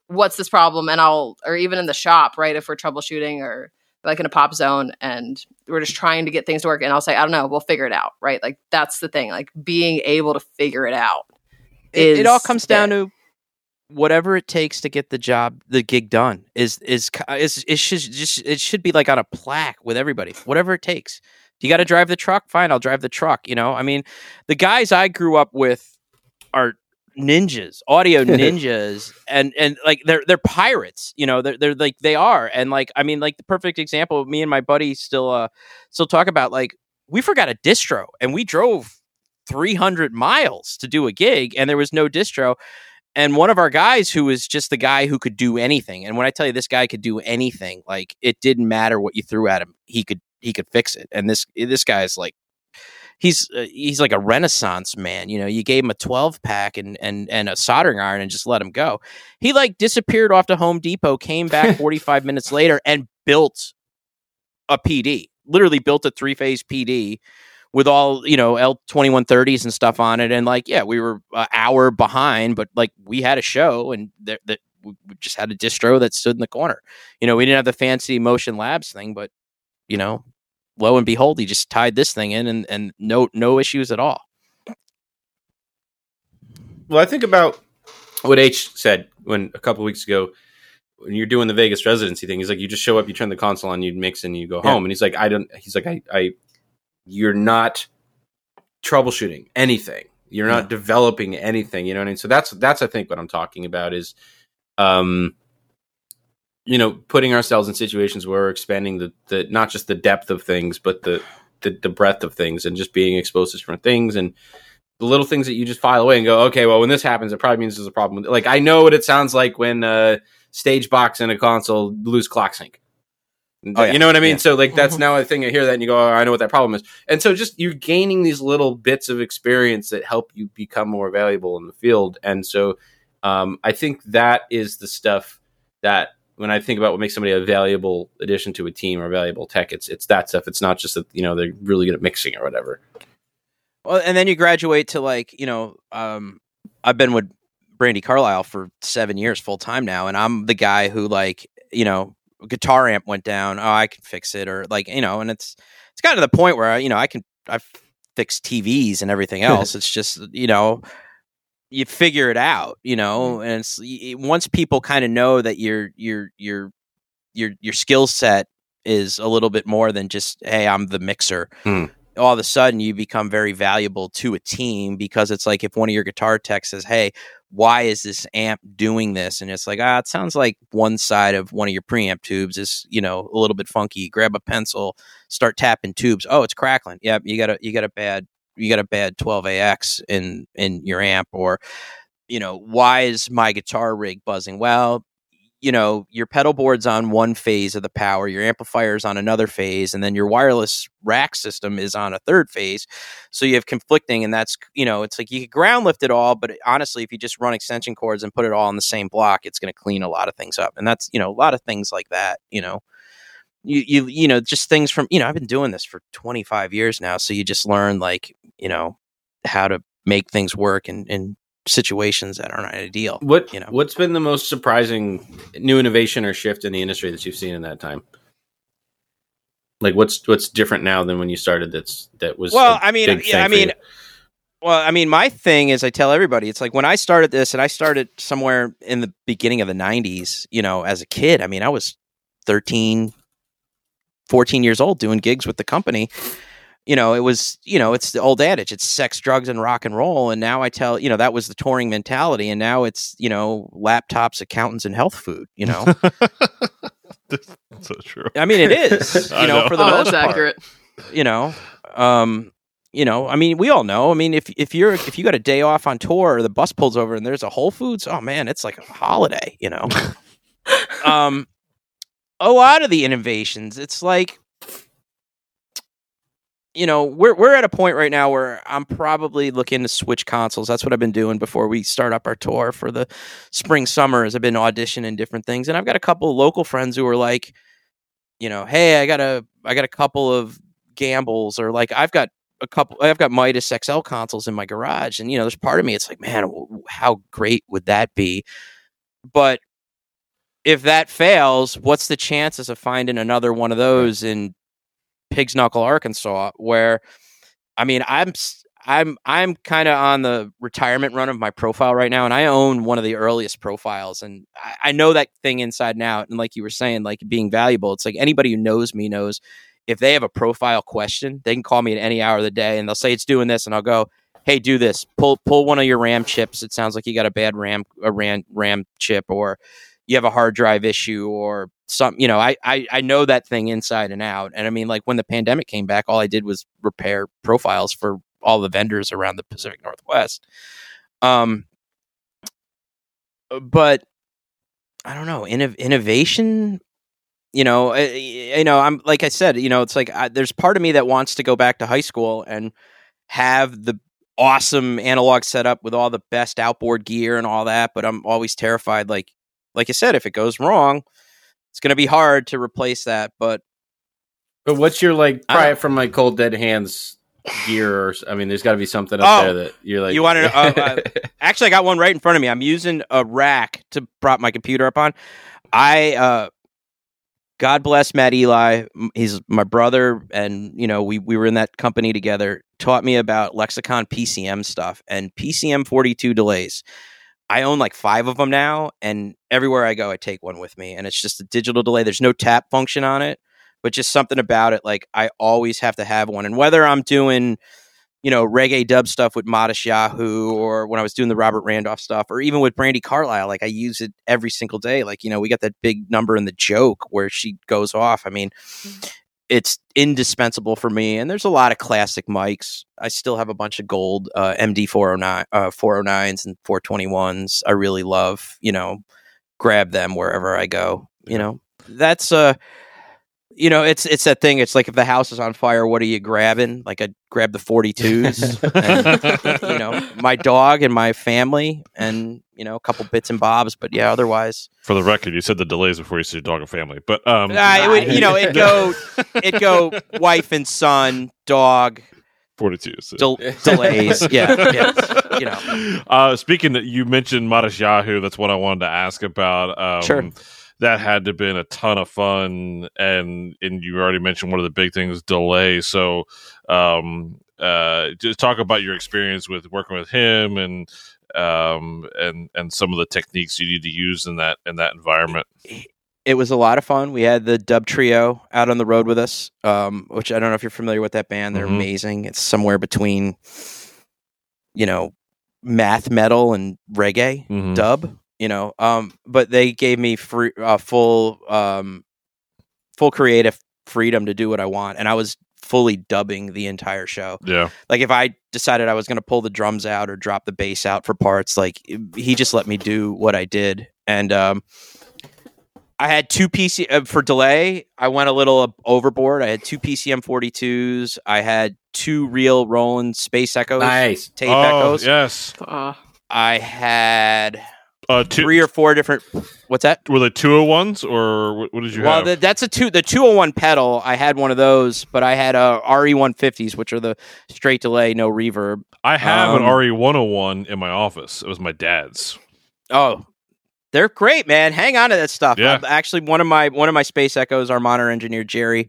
what's this problem? And I'll, or even in the shop, right? If we're troubleshooting or like in a pop zone and we're just trying to get things to work and I'll say, I don't know, we'll figure it out. Right. Like that's the thing. Like being able to figure it out. it, it all comes down to whatever it takes to get the job the gig done is is is it should just it should be like on a plaque with everybody whatever it takes you got to drive the truck fine i'll drive the truck you know i mean the guys i grew up with are ninjas audio ninjas and and like they're they're pirates you know they're, they're like they are and like i mean like the perfect example me and my buddy still uh still talk about like we forgot a distro and we drove 300 miles to do a gig and there was no distro and one of our guys who was just the guy who could do anything and when i tell you this guy could do anything like it didn't matter what you threw at him he could he could fix it and this this guy's like he's uh, he's like a renaissance man you know you gave him a 12 pack and and and a soldering iron and just let him go he like disappeared off to home depot came back 45 minutes later and built a pd literally built a three phase pd with all you know L twenty one thirties and stuff on it, and like yeah, we were an hour behind, but like we had a show, and that we we just had a distro that stood in the corner. You know, we didn't have the fancy Motion Labs thing, but you know, lo and behold, he just tied this thing in, and and no no issues at all. Well, I think about what H said when a couple weeks ago when you're doing the Vegas residency thing. He's like, you just show up, you turn the console on, you mix, and you go Yeah. home. And he's like, I don't. He's like, I, I, you're not troubleshooting anything. You're not developing anything. You know what I mean? So that's that's I think what I'm talking about is, um, you know, putting ourselves in situations where we're expanding the the not just the depth of things, but the the, the breadth of things, and just being exposed to different things and the little things that you just file away and go, okay, well, when this happens, it probably means there's a problem. Like I know what it sounds like when uh, stage box and a console lose clock sync. Oh, yeah. You know what I mean? Yeah. So like that's now a thing. I hear that and you go, oh, I know what that problem is. And so just you're gaining these little bits of experience that help you become more valuable in the field. And so um, I think that is the stuff that when I think about what makes somebody a valuable addition to a team or a valuable tech, it's it's that stuff. It's not just that you know they're really good at mixing or whatever. Well, and then you graduate to like you know, um, I've been with Brandi Carlile for seven years full time now, and I'm the guy who like you know, guitar amp went down. Oh, I can fix it, or like you know, and it's it's gotten to the point where you know I can I've fixed TVs and everything else. it's just you know. You figure it out, you know, and it's y- once people kind of know that your your your your your skill set is a little bit more than just hey, I'm the mixer all of a sudden you become very valuable to a team because it's like if one of your guitar techs says, Hey, why is this amp doing this? And it's like, ah, it sounds like one side of one of your preamp tubes is, you know, a little bit funky. Grab a pencil, start tapping tubes. Oh, it's crackling. Yep, you got a you got a bad you got a bad 12AX in in your amp or you know, why is my guitar rig buzzing? Well, you know your pedal board's on one phase of the power your amplifier's on another phase and then your wireless rack system is on a third phase so you have conflicting and that's you know it's like you ground lift it all but honestly if you just run extension cords and put it all on the same block it's going to clean a lot of things up and that's you know a lot of things like that you know you you you know just things from you know I've been doing this for 25 years now so you just learn like you know how to make things work in in situations that aren't ideal What you know. what's been the most surprising new innovation or shift in the industry that you've seen in that time? Like what's what's different now than when you started? That's that was well i mean i mean well i mean my thing is i tell everybody it's like when i started this and i started somewhere in the beginning of the 90s you know as a kid i mean i was 13 14 years old doing gigs with the company you know it was you know it's the old adage it's sex drugs and rock and roll and now i tell you know that was the touring mentality and now it's you know laptops accountants and health food you know so true. i mean it is you know, know. for the oh, most that's part accurate. you know um you know i mean we all know i mean if if you're if you got a day off on tour or the bus pulls over and there's a whole foods oh man it's like a holiday you know um a lot of the innovations. It's like you know we're we're at a point right now where i'm probably looking to switch consoles. That's what i've been doing before we start up our tour for the spring summer. summers i've been auditioning different things. And i've got a couple of local friends who are like you know hey i got a i got a couple of gambles or like I've got a couple I've got Midas XL consoles in my garage. And you know there's part of me it's like man how great would that be? But if that fails what's the chances of finding another one of those in Pigs Knuckle Arkansas where I mean I'm I'm I'm kind of on the retirement run of my profile right now and I own one of the earliest profiles and I, I know that thing inside and out and like you were saying like being valuable it's like anybody who knows me knows if they have a profile question, they can call me at any hour of the day and they'll say it's doing this, and I'll go, "Hey, do this. Pull pull one of your RAM chips. It sounds like you got a bad RAM a RAM RAM chip, or you have a hard drive issue, or some. You know, I I I know that thing inside and out. And I mean, like when the pandemic came back, all I did was repair profiles for all the vendors around the Pacific Northwest. Um, but I don't know, innov- innovation you know I- you know i'm like i said you know it's like I, there's part of me that wants to go back to high school and have the awesome analog setup with all the best outboard gear and all that but i'm always terrified like like i said if it goes wrong it's going to be hard to replace that but But what's your like pry it from like cold dead hands gear? Or, I mean, there's got to be something up Oh, there that you're like. you know- uh, uh, actually i got one right in front of me i'm using a rack to prop my computer up on i uh god bless matt eli he's my brother and you know we, we were in that company together taught me about lexicon pcm stuff and pcm 42 delays i own like five of them now and everywhere i go i take one with me and it's just a digital delay there's no tap function on it but just something about it like i always have to have one and whether i'm doing you know, reggae dub stuff with Matisyahu or when I was doing the Robert Randolph stuff or even with Brandi Carlile, like I use it every single day. Like, you know, we got that big number in the joke where she goes off. I mean, mm. It's indispensable for me. And there's a lot of classic mics. I still have a bunch of gold uh, MD 409, uh, 409s and 421s. I really love, you know, grab them wherever I go. You know, that's uh you know, it's it's that thing. It's like if the house is on fire, what are you grabbing? Like I grab the 42s, and, you know, my dog and my family, and you know, a couple bits and bobs. But yeah, otherwise, For the record, you said the delays before you said dog and family, but um, uh, it would, you know, it go it go wife and son, dog, forty-two. So. del- delays. Yeah, yeah, you know. Uh, speaking that you mentioned Matisyahu, that's what I wanted to ask about. Um, Sure. That had to have been a ton of fun, and and you already mentioned one of the big things, delay. So, um, uh, just talk about your experience with working with him, and um, and and some of the techniques you need to use in that in that environment. it was a lot of fun. We had the Dub Trio out on the road with us, um, which I don't know if you're familiar with that band. They're Mhm. amazing. It's somewhere between, you know, math metal and reggae Mhm. dub. You know, um, but they gave me free, uh, full, um, full creative freedom to do what I want, and I was fully dubbing the entire show Yeah, like if I decided I was going to pull the drums out or drop the bass out for parts, like he just let me do what I did. And um, I had two PC uh, for delay. I went a little overboard. I had two PCM 42s. I had two real Roland Space Echoes, Nice. tape oh, echoes. yes. Uh, I had Uh, two, three or four different. What's that? were they two hundred ones or what, what did you well, have? the, that's a two. The 201 pedal. I had one of those, but I had a RE 150s, which are the straight delay, no reverb. I have um, an RE one hundred one in my office. It was my dad's. Oh, they're great, man. Hang on to that stuff. Yeah. Uh, actually, one of my one of my space echoes, our monitor engineer Jerry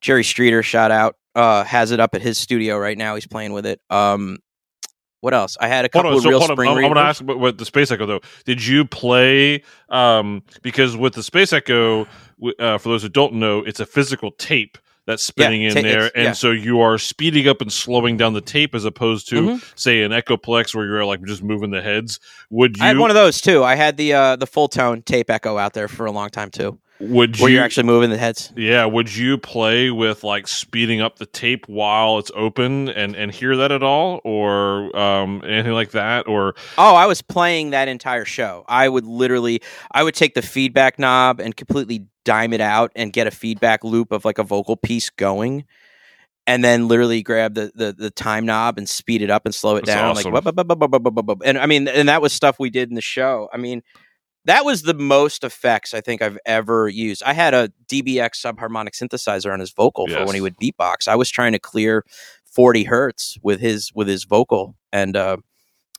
Jerry Streeter, shout out, uh, has it up at his studio right now. He's playing with it. Um, what else? I had a couple on, of so real spring I'm, I'm going to ask about, what the Space Echo though. Did you play? Um, because with the Space Echo, uh, for those who don't know, it's a physical tape that's spinning Yeah, in there, and yeah. so you are speeding up and slowing down the tape as opposed to Mhm. say an Echoplex where you're like just moving the heads. Would you? I had one of those too. I had the uh, the Fulltone tape echo out there for a long time too, would where you, are actually moving the heads. Yeah, would you play with like speeding up the tape while it's open and and hear that at all, or um, anything like that? Or oh, I was playing that entire show. I would literally, I would take the feedback knob and completely dime it out and get a feedback loop of like a vocal piece going. And then literally grab the, the, the time knob and speed it up and slow it That's down. Awesome. Like, and I mean, and that was stuff we did in the show. I mean, that was the most effects I think I've ever used. I had a DBX subharmonic synthesizer on his vocal for when he would beatbox. I was trying to clear 40 hertz with his with his vocal and uh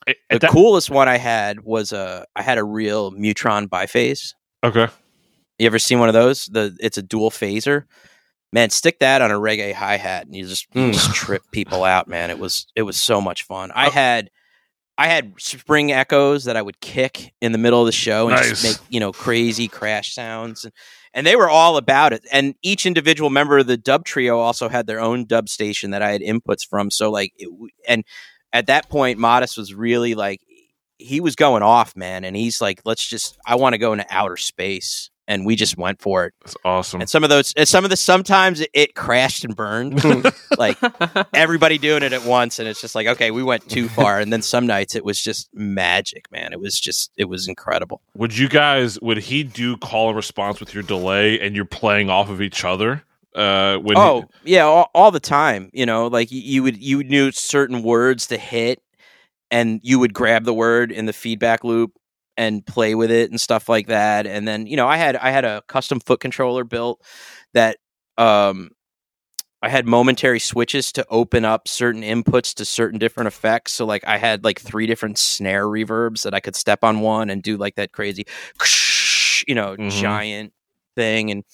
at the that- coolest one I had was a I had a real Mutron biphase. okay, You ever seen one of those? The it's a dual phaser. Man, stick that on a reggae hi hat and you just, Mm. just trip people out. Man, it was it was so much fun. I Oh. had I had spring echoes that I would kick in the middle of the show and just make you know crazy crash sounds and, and they were all about it. And each individual member of the dub trio also had their own dub station that I had inputs from. So like, it, and at that point, Matis was really like he was going off, man. And he's like, let's just I want to go into outer space, and we just went for it. that's awesome. And some of those, and some of the sometimes it, it crashed and burned, like everybody doing it at once, and it's just like, okay, we went too far. And then some nights it was just magic, man. It was just, it was incredible. Would you guys? Would he do call and response with your delay, and you're playing off of each other? Uh, when he- oh yeah, all, all the time. You know, like you, you would you knew certain words to hit, and you would grab the word in the feedback loop and play with it and stuff like that. And then you know, I had I had a custom foot controller built that um I had momentary switches to open up certain inputs to certain different effects. So like I had like three different snare reverbs that I could step on one and do like that crazy, you know, Mhm. giant thing. And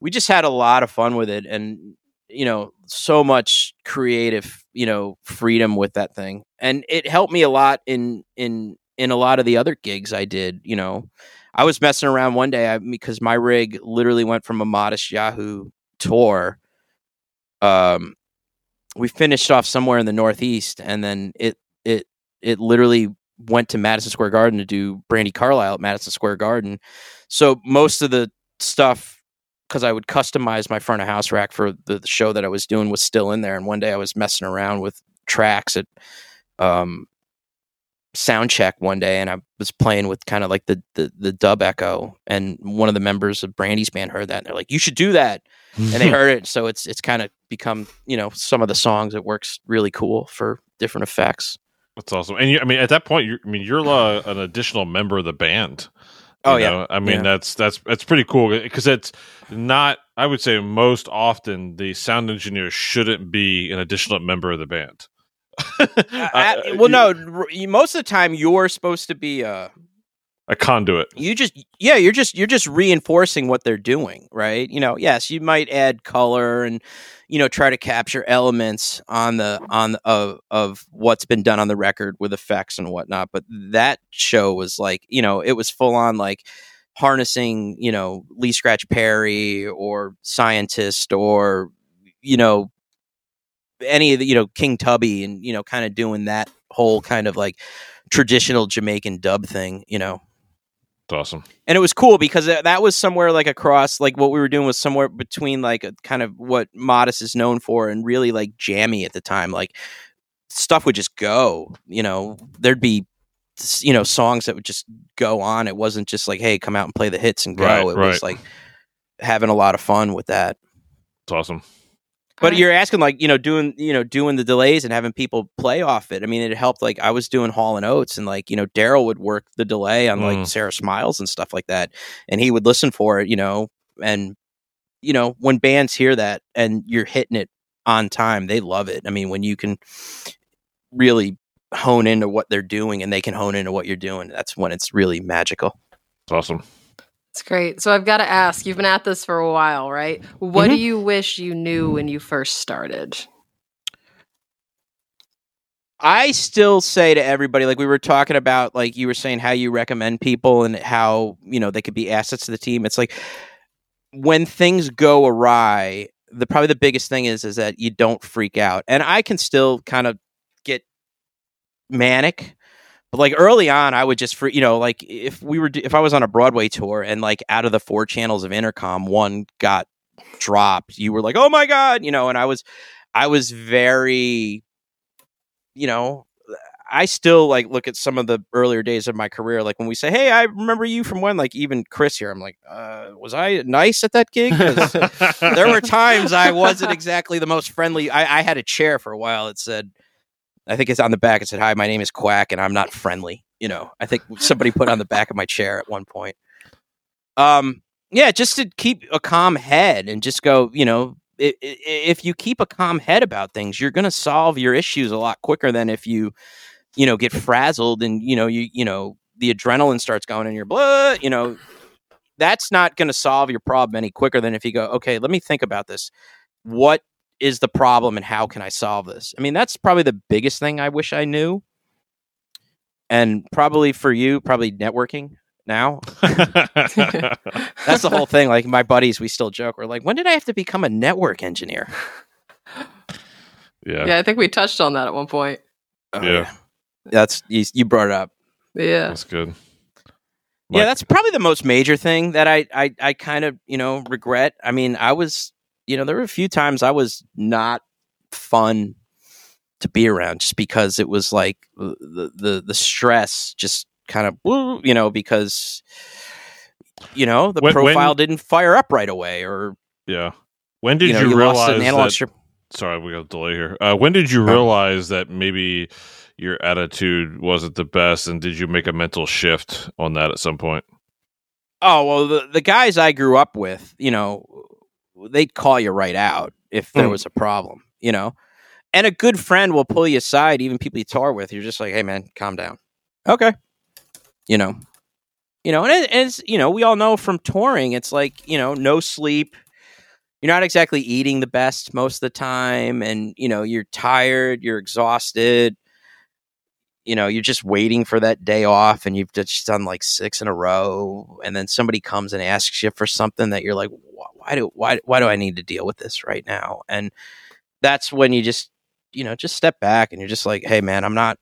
we just had a lot of fun with it and you know, so much creative, you know, freedom with that thing. And it helped me a lot in in in a lot of the other gigs I did, you know. I was messing around one day I, because my rig literally went from a Matisyahu tour um we finished off somewhere in the northeast and then it it it literally went to Madison Square Garden to do Brandi Carlile at Madison Square Garden. So most of the stuff because I would customize my front of house rack for the, the show that I was doing was still in there. And one day I was messing around with tracks at um sound check one day and I was playing with kind of like the, the the dub echo and one of the members of Brandi's band heard that and they're like, You should do that and they heard it. So it's it's kind of become you know some of the songs. It works really cool for different effects. That's awesome. And you, I mean, at that point, you're, I mean, you're uh, an additional member of the band. you Oh, yeah. know? I mean, Yeah. that's that's that's pretty cool because it's not. I would say most often the sound engineer shouldn't be an additional member of the band. Uh, well, no, most of the time you're supposed to be uh a conduit. you just yeah you're just you're just reinforcing what they're doing right you know yes you might add color and you know try to capture elements on the on of of what's been done on the record with effects and whatnot but that show was like you know it was full on like harnessing you know lee scratch perry or scientist or you know any of the you know king tubby and you know kind of doing that whole kind of like traditional jamaican dub thing you know It's awesome. and it was cool because that was somewhere like across like what we were doing was somewhere between like a kind of what Matis is known for and really like jammy at the time like stuff would just go you know there'd be you know songs that would just go on. It wasn't just like, hey, come out and play the hits and go. Right, it right. was like having a lot of fun with that. It's awesome. But you're asking like you know doing you know doing the delays and having people play off it. I mean, it helped. Like I was doing Hall and Oates, and like you know Daryl would work the delay on like Mm. Sara Smiles and stuff like that, and he would listen for it. You know, and you know when bands hear that and you're hitting it on time, they love it. I mean, when you can really hone into what they're doing and they can hone into what you're doing, that's when it's really magical. It's awesome. It's great. So I've got to ask, you've been at this for a while, right? What Mm-hmm. do you wish you knew when you first started? I still say to everybody, like we were talking about, like you were saying how you recommend people and how, you know, they could be assets to the team. It's like when things go awry, the probably the biggest thing is is that you don't freak out. And I can still kind of get manic. But like early on, I would just for you know, like if we were, if I was on a Broadway tour and like out of the four channels of intercom, one got dropped, you were like, oh my God, you know, and I was, I was very, you know, I still like look at some of the earlier days of my career, like when we say, "Hey, I remember you from when," like even Chris here, I'm like, uh, "Was I nice at that gig?" there were times I wasn't exactly the most friendly. I, I had a chair for a while. It said, I think it's on the back. It said, "Hi, my name is Quack, and I'm not friendly." You know, I think somebody put on the back of my chair at one point. Um, yeah, just to keep a calm head and just go, you know, if you keep a calm head about things, you're going to solve your issues a lot quicker than if you, you know, get frazzled and you know you you know the adrenaline starts going in your blood. You know, that's not going to solve your problem any quicker than if you go, okay, let me think about this. What is the problem and how can I solve this? I mean, that's probably the biggest thing I wish I knew. And probably for you, probably networking now. That's the whole thing. Like my buddies, we still joke. We're like, when did I have to become a network engineer? yeah. Yeah, I think we touched on that at one point. Oh, Yeah. That's you, you brought it up. Yeah. That's good. yeah, that's probably the most major thing that I, I, I kind of, you know, regret. I mean, I was, you know, there were a few times I was not fun to be around just because it was like the, the, the stress just kind of, you know, because, you know, the When- when- profile didn't fire up right away or, Yeah. When did you you, know, you, realize lost an that? strip. Sorry, we got a delay here. Uh, when did you Oh. realize that maybe your attitude wasn't the best, and did you make a mental shift on that at some point? Oh well, the the guys I grew up with, you know, they'd call you right out if there Hmm. was a problem, you know. And a good friend will pull you aside, even people you tour with. You're just like, hey man, calm down. Okay, you know, you know, and it, it's you know, we all know from touring, it's like you know, no sleep. You're not exactly eating the best most of the time, and you know, you're tired, you're exhausted you know you're just waiting for that day off and you've just done like six in a row and then somebody comes and asks you for something that you're like why do why why do I need to deal with this right now and that's when you just you know just step back and you're just like hey man I'm not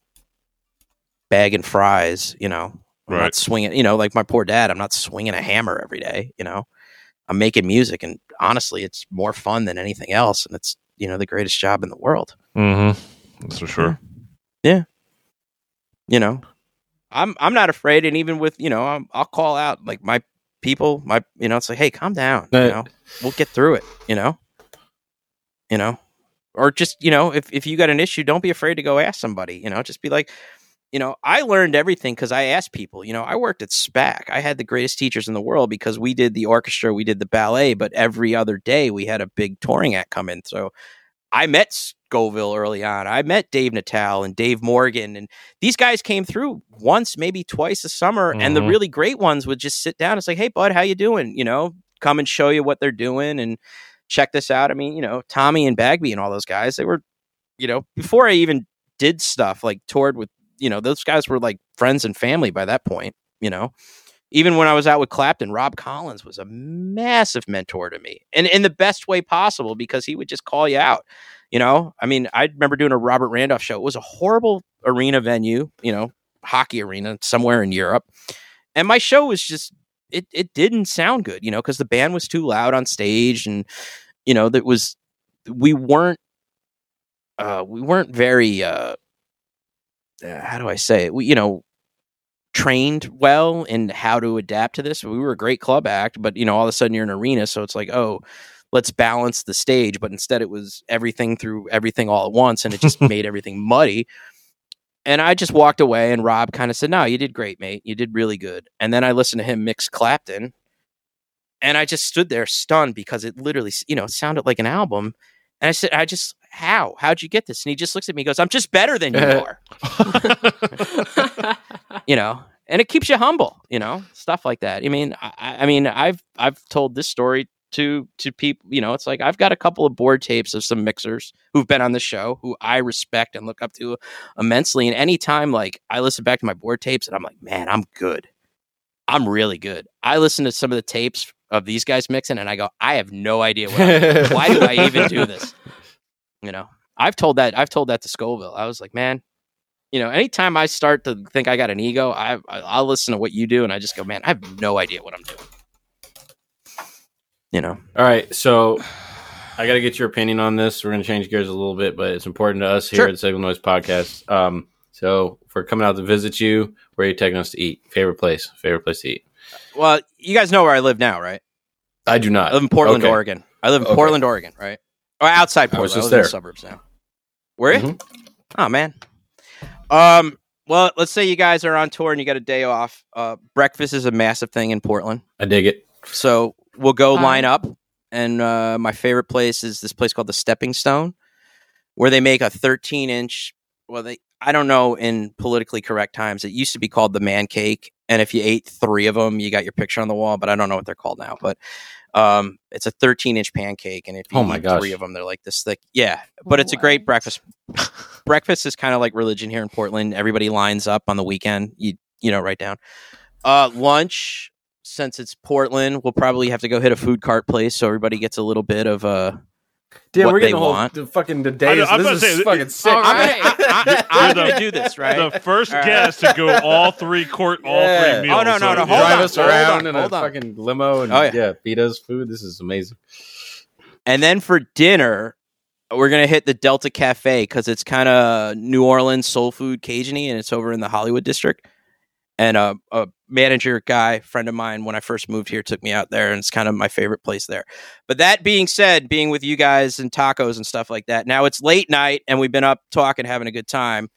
bagging fries you know I'm Right. not swinging you know like my poor dad I'm not swinging a hammer every day you know I'm making music and honestly it's more fun than anything else and it's you know the greatest job in the world Mm-hmm. That's for sure. You know? I'm i'm not afraid. And even with you know I'm, i'll call out like my people my you know it's like hey calm down you know? We'll get through it you know? You know? Or just you know if, if you got an issue don't be afraid to go ask somebody you know? Just be like you know i learned everything because i asked people you know? I worked at spac. I had the greatest teachers in the world because we did the orchestra we did the ballet but every other day we had a big touring act come in. So i met scoville early on. I met dave Natale and dave morgan and these guys came through once maybe twice a summer and the Mhm. really great ones would just sit down and say hey bud how you doing? You know come and show you what they're doing and check this out. I mean you know tommy and bagby and all those guys they were you know before i even did stuff like toured with you know those guys were like friends and family by that point you know even when i was out with clapton rob collins was a massive mentor to me and in the best way possible because he would just call you out you know i mean i remember doing a robert randolph show it was a horrible arena venue you know hockey arena somewhere in europe and my show was just it, it didn't sound good you know because the band was too loud on stage and you know that was we weren't uh we weren't very uh uh, how do I say it? We, you know, trained well in how to adapt to this. We were a great club act, but you know, all of a sudden you're in an arena, so it's like, oh, let's balance the stage. But instead, it was everything through everything all at once, and it just made everything muddy. And I just walked away, and Rob kind of said, "No, you did great, mate. You did really good." And then I listened to him mix Clapton, and I just stood there stunned because it literally, you know, sounded like an album. And I said, "I just how? How'd you get this?" And he just looks at me, and goes, "I'm just better than you eh. are." you know? And it keeps you humble you know? Stuff like that. I mean i, I mean i've i've told this story to to people you know it's like i've got a couple of board tapes of some mixers who've been on the show who i respect and look up to immensely. And anytime like i listen back to my board tapes and i'm like man i'm good. I'm really good. I listen to some of the tapes of these guys mixing and i go i have no idea what why do i even do this you know i've told that i've told that to scoville i was like man you know, anytime I start to think I got an ego, I I- I'll listen to what you do, and I just go, man, I have no idea what I'm doing. You know, All right, so I got to get your opinion on this. We're going to change gears a little bit, but it's important to us here Sure. at the Signal Noise Podcast. Um, so if we're coming out to visit you, where are you taking us to eat? Favorite place? Favorite place to eat? well, you guys know where I live now, right? I do not. I live in Portland, Okay. Oregon. I live in Okay. Portland, Oregon, right? Or outside I was Portland. I, just live in the suburbs now. Where? you? Mhm. Oh man. Um. Well, let's say you guys are on tour and you got a day off. Uh, breakfast is a massive thing in Portland. I dig it. So we'll go Fun. line up, and uh, my favorite place is this place called the Stepping Stone, where they make a 13 inch. Well, they I don't know in politically correct times. It used to be called the man cake, and if you ate three of them, you got your picture on the wall. But I don't know what they're called now. But um, it's a 13 inch pancake, and if you Oh my eat gosh. three of them, they're like this thick. Yeah, but it's a great breakfast. breakfast is kind of like religion here in Portland. Everybody lines up on the weekend. You you know, write down. Uh, lunch, since it's Portland, we'll probably have to go hit a food cart place so everybody gets a little bit of uh Damn, What we're getting they the whole want. the fucking the I days. know, I'm This is say, fucking sick. All I'm right. gonna, I, I, I'm You're gonna the- do this right. The first All right. guest to go all three court, all Yeah. three meals. Oh, no, no, no, yeah. hold drive on, us hold around on, in a on. fucking limo and Oh, yeah. yeah. feed us food. This is amazing. And then for dinner, we're gonna hit the Delta Cafe because it's kind of New Orleans soul food Cajun-y, and it's over in the Hollywood district. And uh, a manager guy, friend of mine, when I first moved here, took me out there, and it's kind of my favorite place there. But that being said, being with you guys and tacos and stuff like that, now it's late night, and we've been up talking, having a good time.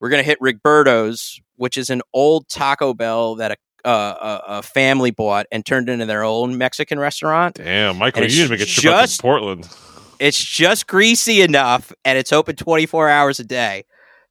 We're gonna hit Rigberto's, which is an old Taco Bell that a, uh, a, a family bought and turned into their own Mexican restaurant. Damn, Michael, you need to make a trip up to Portland. It's just greasy enough, and it's open twenty four hours a day.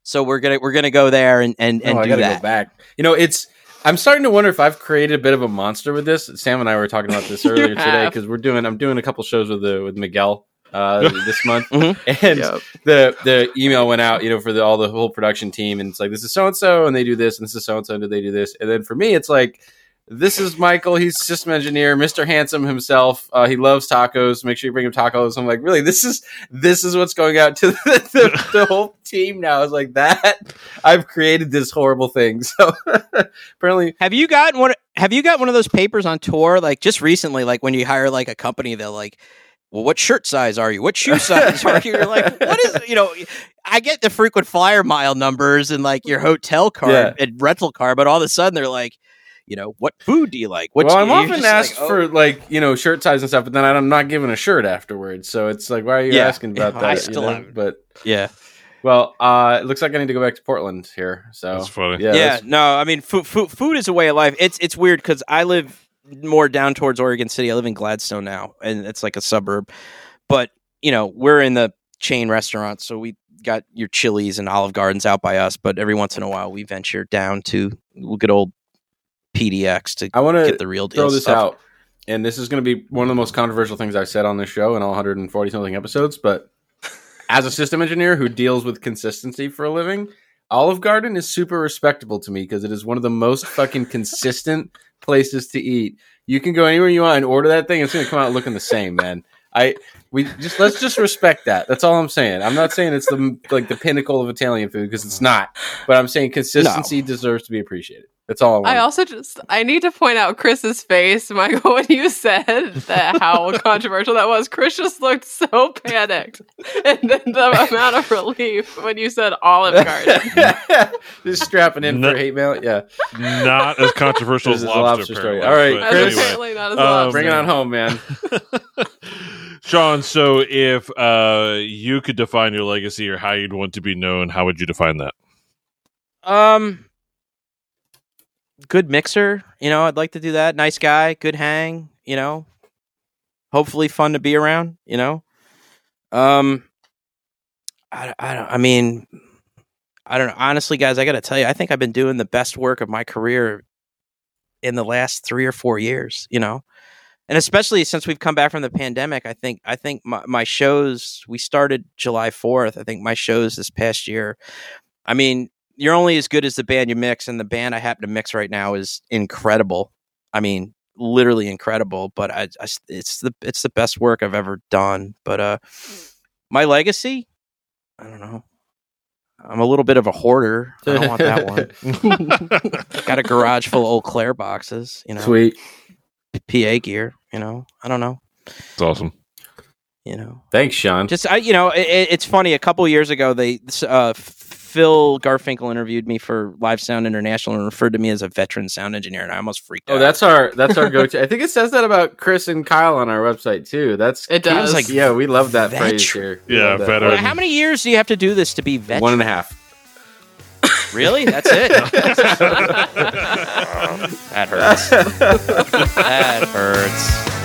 So we're gonna we're gonna go there and and, and oh, I do gotta that. go back. You know, it's. I'm starting to wonder if I've created a bit of a monster with this. Sam and I were talking about this earlier today because we're doing. I'm doing a couple shows with the with Miguel uh, this month, Mhm. and Yep. the the email went out, you know, for the, all the whole production team, and it's like this is so and so, and they do this, and this is so and so, and they do this, and then for me, it's like this is Michael. He's system engineer, Mister Handsome himself. Uh, he loves tacos. Make sure you bring him tacos. I'm like, really, this is this is what's going out to the, the, the whole team now. It's like that. I've created this horrible thing. So apparently, Have you gotten one? Have you got one of those papers on tour? Like just recently, like when you hire like a company, they'll like, well, what shirt size are you? What shoe size are you? You're like, what is you know? I get the frequent flyer mile numbers and like your hotel card Yeah. and rental car, but all of a sudden they're like, you know, what food do you like? What well, I'm you're often asked like, oh. for like you know shirt size and stuff, but then I'm not given a shirt afterwards. So it's like, why are you Yeah. asking about I that? you still know? haven't. But yeah. well, uh, it looks like I need to go back to Portland here. So That's funny. Yeah, yeah, that's- no, I mean, food, food, food is a way of life. It's it's weird because I live more down towards Oregon City. I live in Gladstone now, and it's like a suburb. But you know, we're in the chain restaurants, so we got your Chili's and Olive Gardens out by us. But every once in a while, we venture down to good old PDX to I want get the real deal throw this stuff. out, and this is going to be one of the most controversial things I've said on this show in all 140 something episodes. But as a system engineer who deals with consistency for a living, Olive Garden is super respectable to me because it is one of the most fucking consistent places to eat. You can go anywhere you want and order that thing; it's going to come out looking the same, man. I we just let's just respect that. That's all I'm saying. I'm not saying it's the like the pinnacle of Italian food because it's not, but I'm saying consistency deserves to be appreciated. It's all. I one. also just I need to point out Chris's face, Michael, when you said that how controversial that was. Chris just looked so panicked, and then the amount of relief when you said Olive Garden. Just strapping in No- for hate mail. Yeah, Not as controversial as is a lobster, lobster story. All right, but Chris. apparently not as Um, lobster. bring it on home, man. Sean, so if uh, you could define your legacy or how you'd want to be known, how would you define that? Um, good mixer. You know, I'd like to do that. Nice guy, good hang. You know, hopefully fun to be around. You know, um, I, I. I mean, I don't know. Honestly, guys, I got to tell you, I think I've been doing the best work of my career in the last three or four years. You know. And especially since we've come back from the pandemic, I think I think my, my shows we started July fourth. I think my shows this past year. I mean, you're only as good as the band you mix, and the band I happen to mix right now is incredible. I mean, literally incredible. But I, I s- it's the it's the best work I've ever done. But uh, my legacy, I don't know. I'm a little bit of a hoarder. I don't want that one. Got a garage full of old Clair boxes, you know, Sweet. PA gear. You know, I don't know. It's awesome. You know, Thanks, Sean. just I, you know, it, it- it's funny. A couple years ago, they uh, Phil Garfinkel interviewed me for Live Sound International and referred to me as a veteran sound engineer, and I almost freaked Oh, out. Oh, that's our that's our go-to. I think it says that about Chris and Kyle on our website too. That's It does. like yeah, we love that Veteran. phrase here. We Yeah, love veteran. Well, how many years do you have to do this to be veteran? One and a half. Really? That's it. that hurts. that hurts.